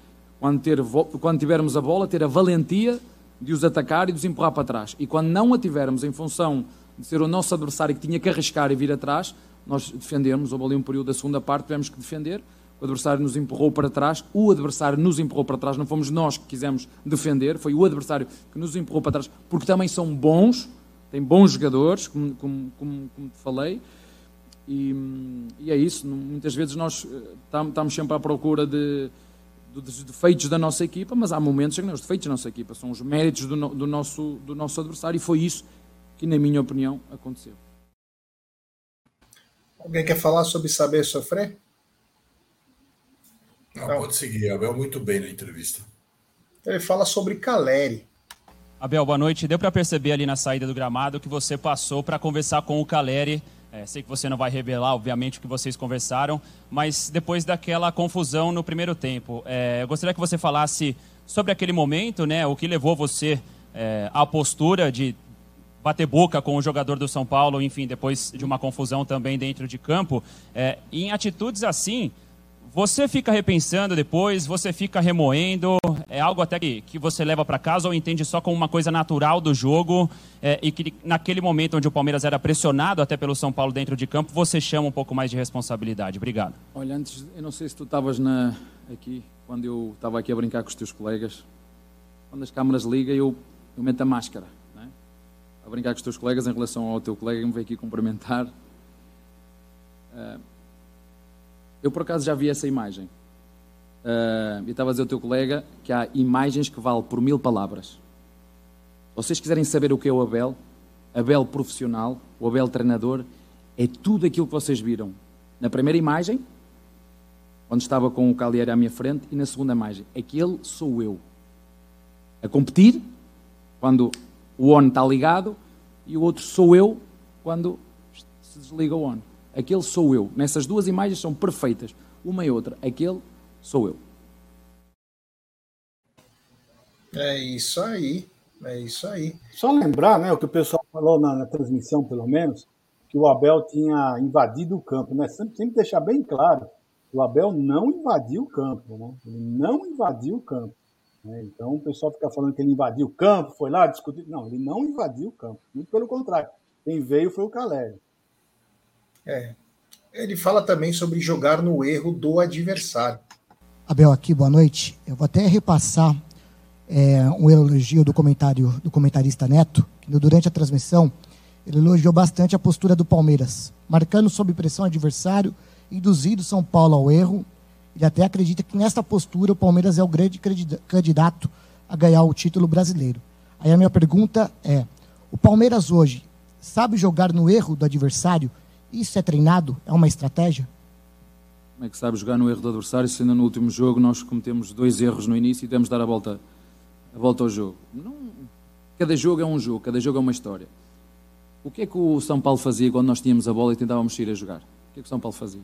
quando, ter, quando tivermos a bola, ter a valentia de os atacar e de os empurrar para trás. E quando não a tivermos em função de ser o nosso adversário que tinha que arriscar e vir atrás, nós defendemos. Houve ali um período da segunda parte, tivemos que defender. O adversário nos empurrou para trás, o adversário nos empurrou para trás, não fomos nós que quisemos defender, foi o adversário que nos empurrou para trás, porque também são bons, têm bons jogadores, como, como, como, como te falei. E, e, é isso, muitas vezes nós eh, estamos sempre à procura de, dos defeitos da nossa equipa, mas há momentos que não, os defeitos da nossa equipa são os méritos do, do, nosso, do nosso adversário e foi isso que, na minha opinião, aconteceu. Alguém quer falar sobre saber sofrer? Não, Não. pode seguir, Abel, muito bem na entrevista. Ele fala sobre Caleri. Abel, boa noite. Deu para perceber ali na saída do gramado que você passou para conversar com o Caleri. É, sei que você não vai revelar, obviamente, o que vocês conversaram, mas depois daquela confusão no primeiro tempo, é, eu gostaria que você falasse sobre aquele momento, né, o que levou você é, à postura de bater boca com o jogador do São Paulo, enfim, depois de uma confusão também dentro de campo. É, em atitudes assim, você fica repensando depois, você fica remoendo, é algo até que, que você leva para casa ou entende só como uma coisa natural do jogo é, e que naquele momento onde o Palmeiras era pressionado até pelo São Paulo dentro de campo, você chama um pouco mais de responsabilidade. Obrigado. Olha, antes, eu não sei se tu estavas aqui, quando eu estava aqui a brincar com os teus colegas, quando as câmaras ligam eu, eu meto a máscara a brincar com os teus colegas em relação ao teu colega que me veio aqui cumprimentar. Uh, Eu por acaso já vi essa imagem. Uh, eu estava a dizer ao teu colega que há imagens que valem por mil palavras. Vocês quiserem saber o que é o Abel, Abel profissional, o Abel treinador, é tudo aquilo que vocês viram. Na primeira imagem, onde estava com o Calieri à minha frente, e na segunda imagem, aquele sou eu. A competir, quando o ON está ligado, e o outro sou eu, quando se desliga o ON. Aquele sou eu. Nessas duas imagens são perfeitas, uma e outra. Aquele sou eu. É isso aí. É isso aí. Só lembrar, né, o que o pessoal falou na, na transmissão, pelo menos, que o Abel tinha invadido o campo, né? Sempre, sempre deixar bem claro, o Abel não invadiu o campo, né? Ele não invadiu o campo. Né? Então o pessoal fica falando que ele invadiu o campo, foi lá discutir. Não, ele não invadiu o campo. Muito pelo contrário. Quem veio foi o Caleri. É. Ele fala também sobre jogar no erro do adversário. Abel aqui, boa noite. Eu vou até repassar é, um elogio do comentário do comentarista Neto, que durante a transmissão ele elogiou bastante a postura do Palmeiras, marcando sob pressão adversário, induzido São Paulo ao erro. Ele até acredita que nesta postura o Palmeiras é o grande candidato a ganhar o título brasileiro. Aí a minha pergunta é: o Palmeiras hoje sabe jogar no erro do adversário isso é treinado? É uma estratégia? Como é que sabe jogar no erro do adversário, sendo no último jogo nós cometemos dois erros no início e temos de dar a volta, a volta ao jogo? Não, cada jogo é um jogo, cada jogo é uma história. O que é que o São Paulo fazia quando nós tínhamos a bola e tentávamos sair a jogar? O que é que o São Paulo fazia?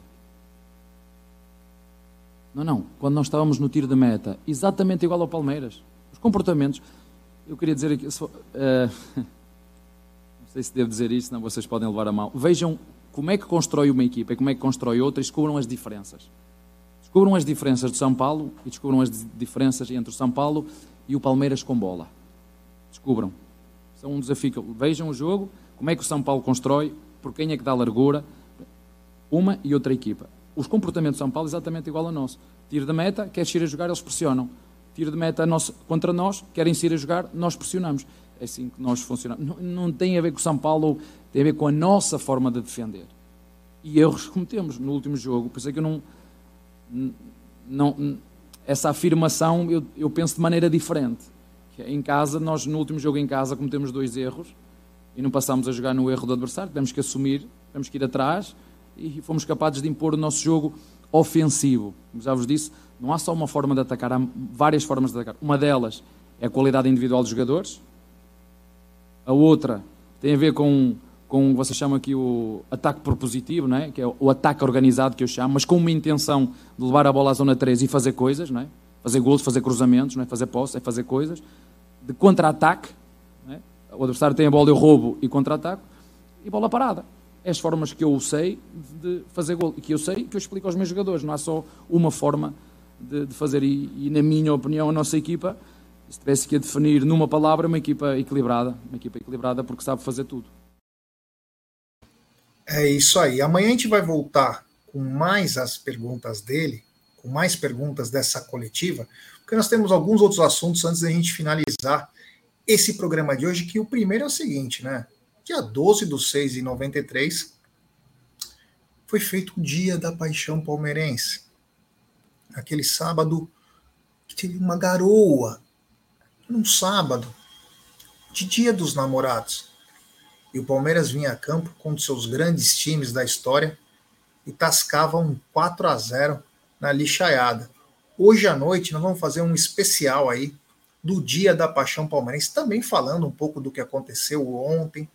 Não, não. Quando nós estávamos no tiro de meta, exatamente igual ao Palmeiras. Os comportamentos. Eu queria dizer aqui. Uh, (laughs) não sei se devo dizer isto, senão vocês podem levar a mão. Vejam como é que constrói uma equipa e como é que constrói outra e descubram as diferenças. Descubram as diferenças do São Paulo e descubram as diferenças entre o São Paulo e o Palmeiras com bola. Descubram. São um desafio. Vejam o jogo, como é que o São Paulo constrói, por quem é que dá largura, uma e outra equipa. Os comportamentos do São Paulo é exatamente igual ao nosso. Tiro de meta, quer ir a jogar, eles pressionam. Tiro de meta nosso, contra nós, querem ir a jogar, nós pressionamos. É assim que nós funcionamos. Não, não tem a ver com São Paulo tem a ver com a nossa forma de defender. E erros que cometemos no último jogo. Por isso é que eu não. não essa afirmação eu, eu penso de maneira diferente. É, em casa, nós no último jogo em casa cometemos dois erros e não passámos a jogar no erro do adversário. Temos que assumir, temos que ir atrás e fomos capazes de impor o nosso jogo ofensivo. Como já vos disse, não há só uma forma de atacar, há várias formas de atacar. Uma delas é a qualidade individual dos jogadores, a outra tem a ver com com, você chama aqui o ataque propositivo, não é? que é o ataque organizado que eu chamo, mas com uma intenção de levar a bola à zona 3 e fazer coisas, não é? fazer gols, fazer cruzamentos, não é? fazer posse, é fazer coisas, de contra-ataque, é? o adversário tem a bola, eu roubo e contra-ataque, e bola parada. É as formas que eu sei de fazer gol, e que eu sei que eu explico aos meus jogadores, não há só uma forma de, de fazer, e, e na minha opinião a nossa equipa, se tivesse que definir numa palavra, uma equipa equilibrada, uma equipa equilibrada porque sabe fazer tudo. É isso aí. Amanhã a gente vai voltar com mais as perguntas dele, com mais perguntas dessa coletiva, porque nós temos alguns outros assuntos antes da gente finalizar esse programa de hoje, que o primeiro é o seguinte, né? Dia 12 do 6 de 93 foi feito o Dia da Paixão Palmeirense. Aquele sábado que teve uma garoa, num sábado, de Dia dos Namorados e o Palmeiras vinha a campo com um seus grandes times da história e tascava um 4 a 0 na lixaiada. Hoje à noite nós vamos fazer um especial aí do Dia da Paixão Palmeirense, também falando um pouco do que aconteceu ontem,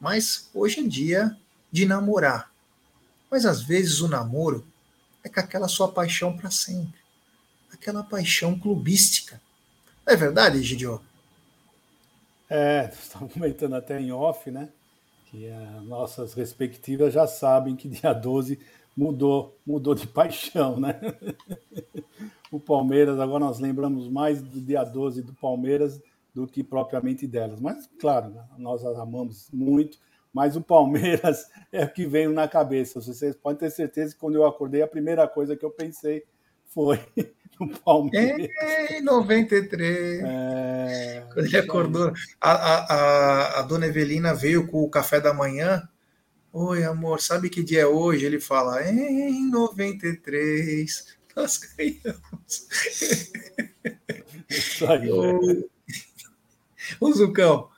mas hoje é dia de namorar. Mas às vezes o namoro é com aquela sua paixão para sempre, aquela paixão clubística. Não é verdade, Gidio? É, estamos comentando até em off, né? que as nossas respectivas já sabem que dia 12 mudou, mudou de paixão, né? (laughs) o Palmeiras, agora nós lembramos mais do dia 12 do Palmeiras do que propriamente delas. Mas, claro, nós as amamos muito, mas o Palmeiras (laughs) é o que veio na cabeça. Vocês podem ter certeza que quando eu acordei, a primeira coisa que eu pensei foi (laughs) no Palmeiras. Em 93. É, Quando ele acordou. A, a, a, dona Evelina veio com o café da manhã Oi, amor, sabe que dia é hoje? Ele fala, em 93, nós ganhamos. (laughs) Isso aí, o... o Zucão,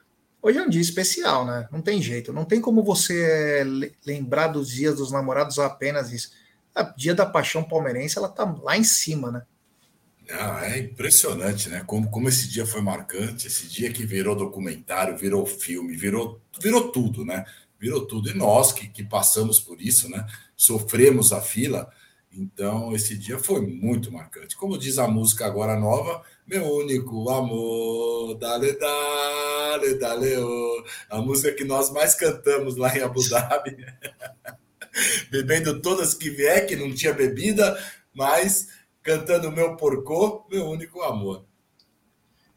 hoje é um dia especial, né? Não tem jeito, não tem como você lembrar dos dias dos namorados apenas isso. A dia da paixão palmeirense, ela tá lá em cima, né? Ah, é impressionante, né? Como, como esse dia foi marcante, esse dia que virou documentário, virou filme, virou, virou tudo, né? Virou tudo. E nós que, que passamos por isso, né? Sofremos a fila. Então, esse dia foi muito marcante. Como diz a música agora nova, meu único amor, dale, dale, dale, oh. a música que nós mais cantamos lá em Abu Dhabi. (laughs) Bebendo todas que vier, que não tinha bebida, mas cantando Meu Porcô, Meu Único Amor.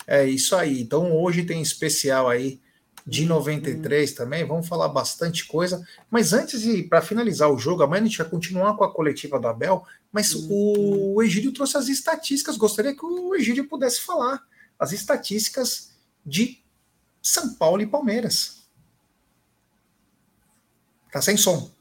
É isso aí. Então hoje tem especial aí de 93 uhum. também. Vamos falar bastante coisa. Mas antes de para finalizar o jogo, amanhã a gente vai continuar com a coletiva do Abel. Mas uhum. o Egídio trouxe as estatísticas. Gostaria que o Egídio pudesse falar as estatísticas de São Paulo e Palmeiras. Tá sem som.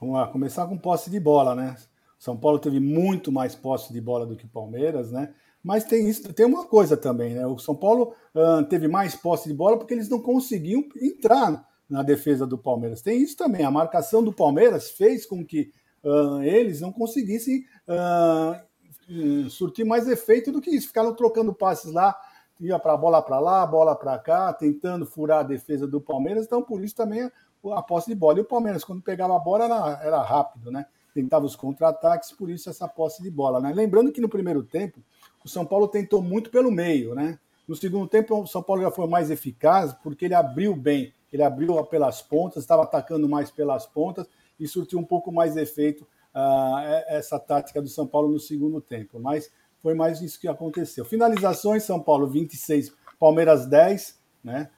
Vamos lá, começar com posse de bola, né? São Paulo teve muito mais posse de bola do que o Palmeiras, né? Mas tem isso, tem uma coisa também, né? O São Paulo uh, teve mais posse de bola porque eles não conseguiam entrar na defesa do Palmeiras. Tem isso também. A marcação do Palmeiras fez com que uh, eles não conseguissem uh, surtir mais efeito do que isso. Ficaram trocando passes lá, ia para bola para lá, bola para cá, tentando furar a defesa do Palmeiras. Então, por isso também a, a posse de bola. E o Palmeiras, quando pegava a bola, era, era rápido, né? tentava os contra-ataques, por isso essa posse de bola. Né? Lembrando que no primeiro tempo, o São Paulo tentou muito pelo meio. Né? No segundo tempo, o São Paulo já foi mais eficaz, porque ele abriu bem, ele abriu pelas pontas, estava atacando mais pelas pontas e surtiu um pouco mais efeito uh, essa tática do São Paulo no segundo tempo. Mas foi mais isso que aconteceu. Finalizações, São Paulo 26, Palmeiras 10, né?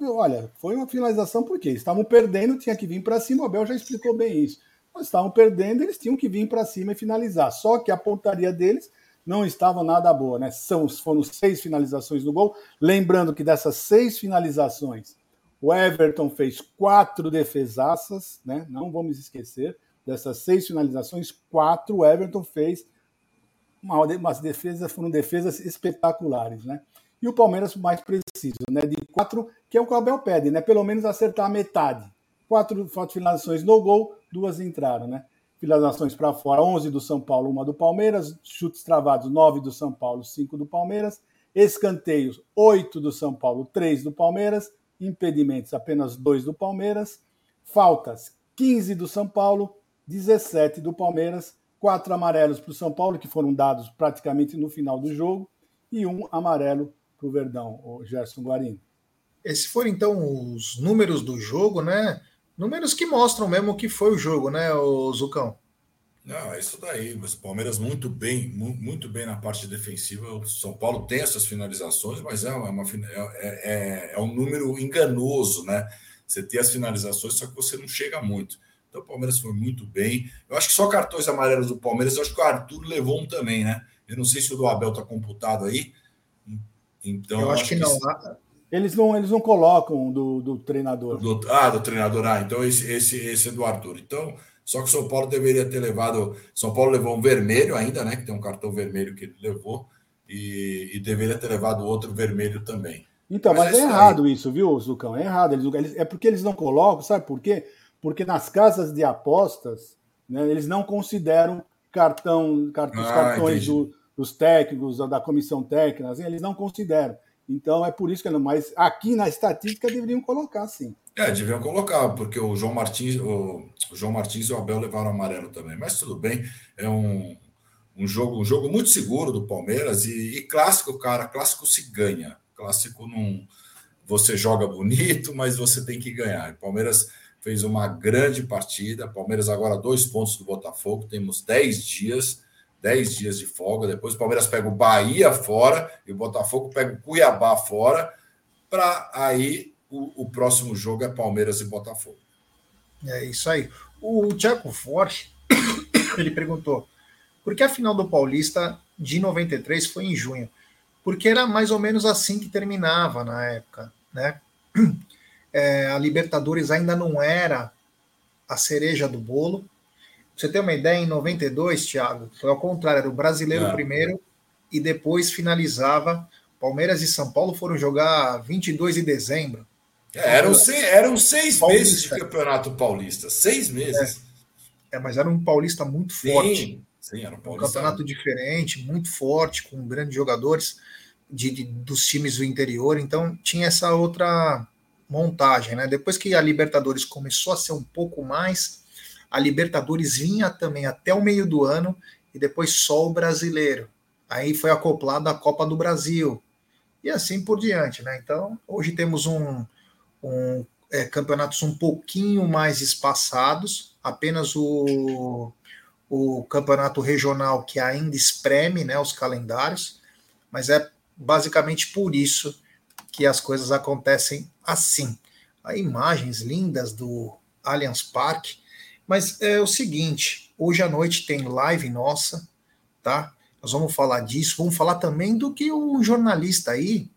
Olha, foi uma finalização porque estavam perdendo, tinha que vir para cima. O Abel já explicou bem isso estavam perdendo, eles tinham que vir para cima e finalizar. Só que a pontaria deles não estava nada boa, né? São, foram seis finalizações no gol. Lembrando que dessas seis finalizações, o Everton fez quatro defesaças, né? Não vamos esquecer. Dessas seis finalizações, quatro o Everton fez uma, umas defesas, foram defesas espetaculares, né? E o Palmeiras mais preciso, né? De quatro, que é o que o Abel pede, né? Pelo menos acertar a metade. Quatro, quatro finalizações no gol, duas entraram, né? Finalizações para fora, 11 do São Paulo, uma do Palmeiras. Chutes travados, 9 do São Paulo, 5 do Palmeiras. Escanteios, 8 do São Paulo, 3 do Palmeiras. Impedimentos, apenas 2 do Palmeiras. Faltas, 15 do São Paulo, 17 do Palmeiras. Quatro amarelos para o São Paulo, que foram dados praticamente no final do jogo. E um amarelo para o Verdão, o Gerson Guarino. Esses foram, então, os números do jogo, né? Números que mostram mesmo o que foi o jogo, né, o Zucão? Não, é isso daí. O Palmeiras muito bem, muito bem na parte defensiva. O São Paulo tem essas finalizações, mas é, uma, é, é, é um número enganoso, né? Você tem as finalizações, só que você não chega muito. Então o Palmeiras foi muito bem. Eu acho que só cartões amarelos do Palmeiras, eu acho que o Arthur levou um também, né? Eu não sei se o do Abel está computado aí. Então, eu acho, acho que, que não. Eles não, eles não colocam do, do treinador. Do, ah, do treinador. Ah, então esse, esse, esse é do Arthur. Então, só que o São Paulo deveria ter levado. São Paulo levou um vermelho ainda, né? Que tem um cartão vermelho que ele levou. E, e deveria ter levado outro vermelho também. Então, mas, mas é, é errado aí. isso, viu, Zucão? É errado. Eles, é porque eles não colocam, sabe por quê? Porque nas casas de apostas, né, eles não consideram cartão, cartão ah, os cartões do, dos técnicos, da comissão técnica, assim, eles não consideram. Então é por isso que não. Mas aqui na estatística deveriam colocar, sim. É, deviam colocar, porque o João Martins, o, o João Martins e o Abel levaram amarelo também. Mas tudo bem, é um, um jogo, um jogo muito seguro do Palmeiras e, e clássico, cara, clássico se ganha. Clássico não você joga bonito, mas você tem que ganhar. O Palmeiras fez uma grande partida. Palmeiras agora dois pontos do Botafogo, temos dez dias 10 dias de folga. Depois o Palmeiras pega o Bahia fora e o Botafogo pega o Cuiabá fora. Para aí o, o, próximo jogo é Palmeiras e Botafogo. É isso aí. O Tiago Forte (coughs) ele perguntou por que a final do Paulista de 93 foi em junho? Porque era mais ou menos assim que terminava na época, né? (coughs) é, a Libertadores ainda não era a cereja do bolo. Você ter uma ideia, em 92, Thiago, foi ao contrário, era o brasileiro é. primeiro e depois finalizava. Palmeiras e São Paulo foram jogar 22 de dezembro. É, eram, seis, eram seis meses de campeonato paulista, seis meses. É, é mas era um paulista muito forte. Sim, sim era um paulista. Um campeonato diferente, muito forte, com grandes jogadores de, de, dos times do interior. Então tinha essa outra montagem, né? Depois que a Libertadores começou a ser um pouco mais, a Libertadores vinha também até o meio do ano e depois só o brasileiro. Aí foi acoplado a Copa do Brasil e assim por diante, né? Então hoje temos um, um é, campeonatos um pouquinho mais espaçados, apenas o, o campeonato regional que ainda espreme, né? Os calendários, mas é basicamente por isso que as coisas acontecem assim. Há imagens lindas do Allianz Parque, mas é o seguinte: hoje à noite tem live nossa, tá? Nós vamos falar disso, vamos falar também do que o jornalista aí,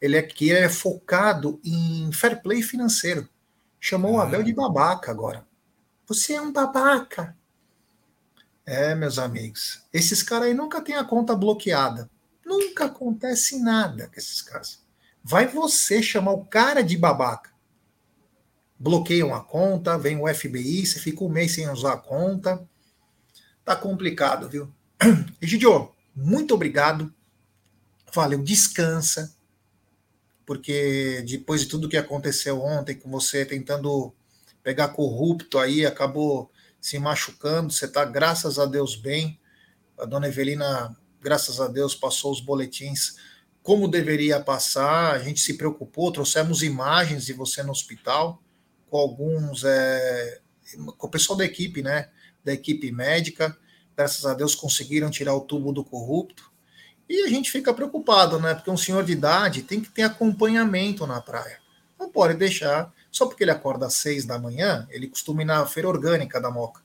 ele é que é focado em fair play financeiro. Chamou o Abel de babaca agora. Você é um babaca. É, meus amigos, esses caras aí nunca têm a conta bloqueada. Nunca acontece nada com esses caras. Vai você chamar o cara de babaca. Bloqueiam a conta, vem o FBI, você fica um mês sem usar a conta. Tá complicado, viu? (clears throat) Egidio, muito obrigado. Valeu, descansa. Porque depois de tudo que aconteceu ontem, com você tentando pegar corrupto aí, acabou se machucando. Você tá, graças a Deus, bem. A dona Evelina, graças a Deus, passou os boletins como deveria passar, a gente se preocupou, trouxemos imagens de você no hospital, com alguns, é, com o pessoal da equipe, né, da equipe médica, graças a Deus conseguiram tirar o tubo do corrupto, e a gente fica preocupado, né, porque um senhor de idade tem que ter acompanhamento na praia, não pode deixar, só porque ele acorda às seis da manhã, ele costuma ir na feira orgânica da Moca,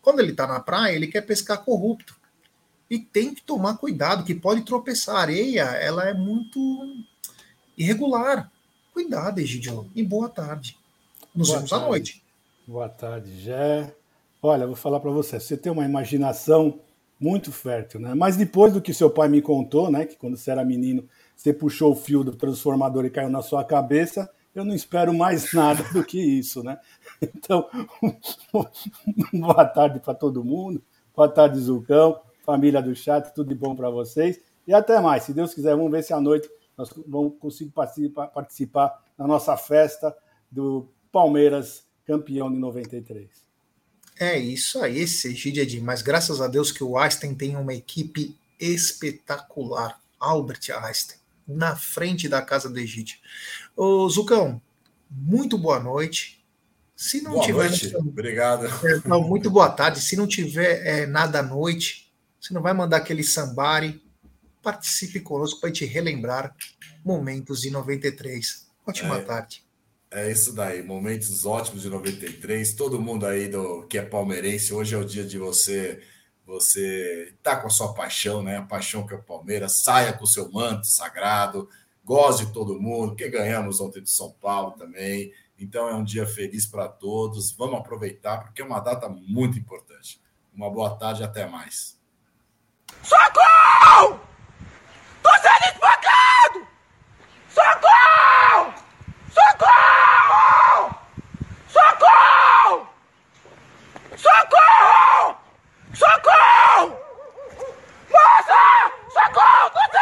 quando ele está na praia, ele quer pescar corrupto, e tem que tomar cuidado, que pode tropeçar. A areia, ela é muito irregular. Cuidado, Egidio, e boa tarde. Nos boa vemos tarde. à noite. Boa tarde, Jé. Olha, vou falar para você, você tem uma imaginação muito fértil, né? Mas depois do que seu pai me contou, né, que quando você era menino, você puxou o fio do transformador e caiu na sua cabeça, eu não espero mais (laughs) nada do que isso, né? Então, (laughs) boa tarde para todo mundo. Boa tarde, Zucão família do chat, tudo de bom para vocês. E até mais, se Deus quiser, vamos ver se à noite nós vamos conseguir participar, participar na nossa festa do Palmeiras campeão de 93. É isso aí, esse Egídio é demais. Graças a Deus que o Einstein tem uma equipe espetacular. Albert Einstein, na frente da casa do Egídio. Ô, Zucão, muito boa noite. Se não boa tiver. Noite. Obrigado. É, não, muito boa tarde. Se não tiver é, nada à noite, você não vai mandar aquele sambari. Participe conosco para te relembrar momentos de 93. Ótima é, tarde. É isso daí, momentos ótimos de 93. Todo mundo aí do que é palmeirense, hoje é o dia de você você tá com a sua paixão, né? A paixão que é o Palmeiras, saia com o seu manto sagrado, goze todo mundo, que ganhamos ontem de São Paulo também. Então é um dia feliz para todos. Vamos aproveitar porque é uma data muito importante. Uma boa tarde, até mais. Socorro! Tô sendo espancado! Socorro! Socorro! Socorro! Socorro! Moça! Socorro!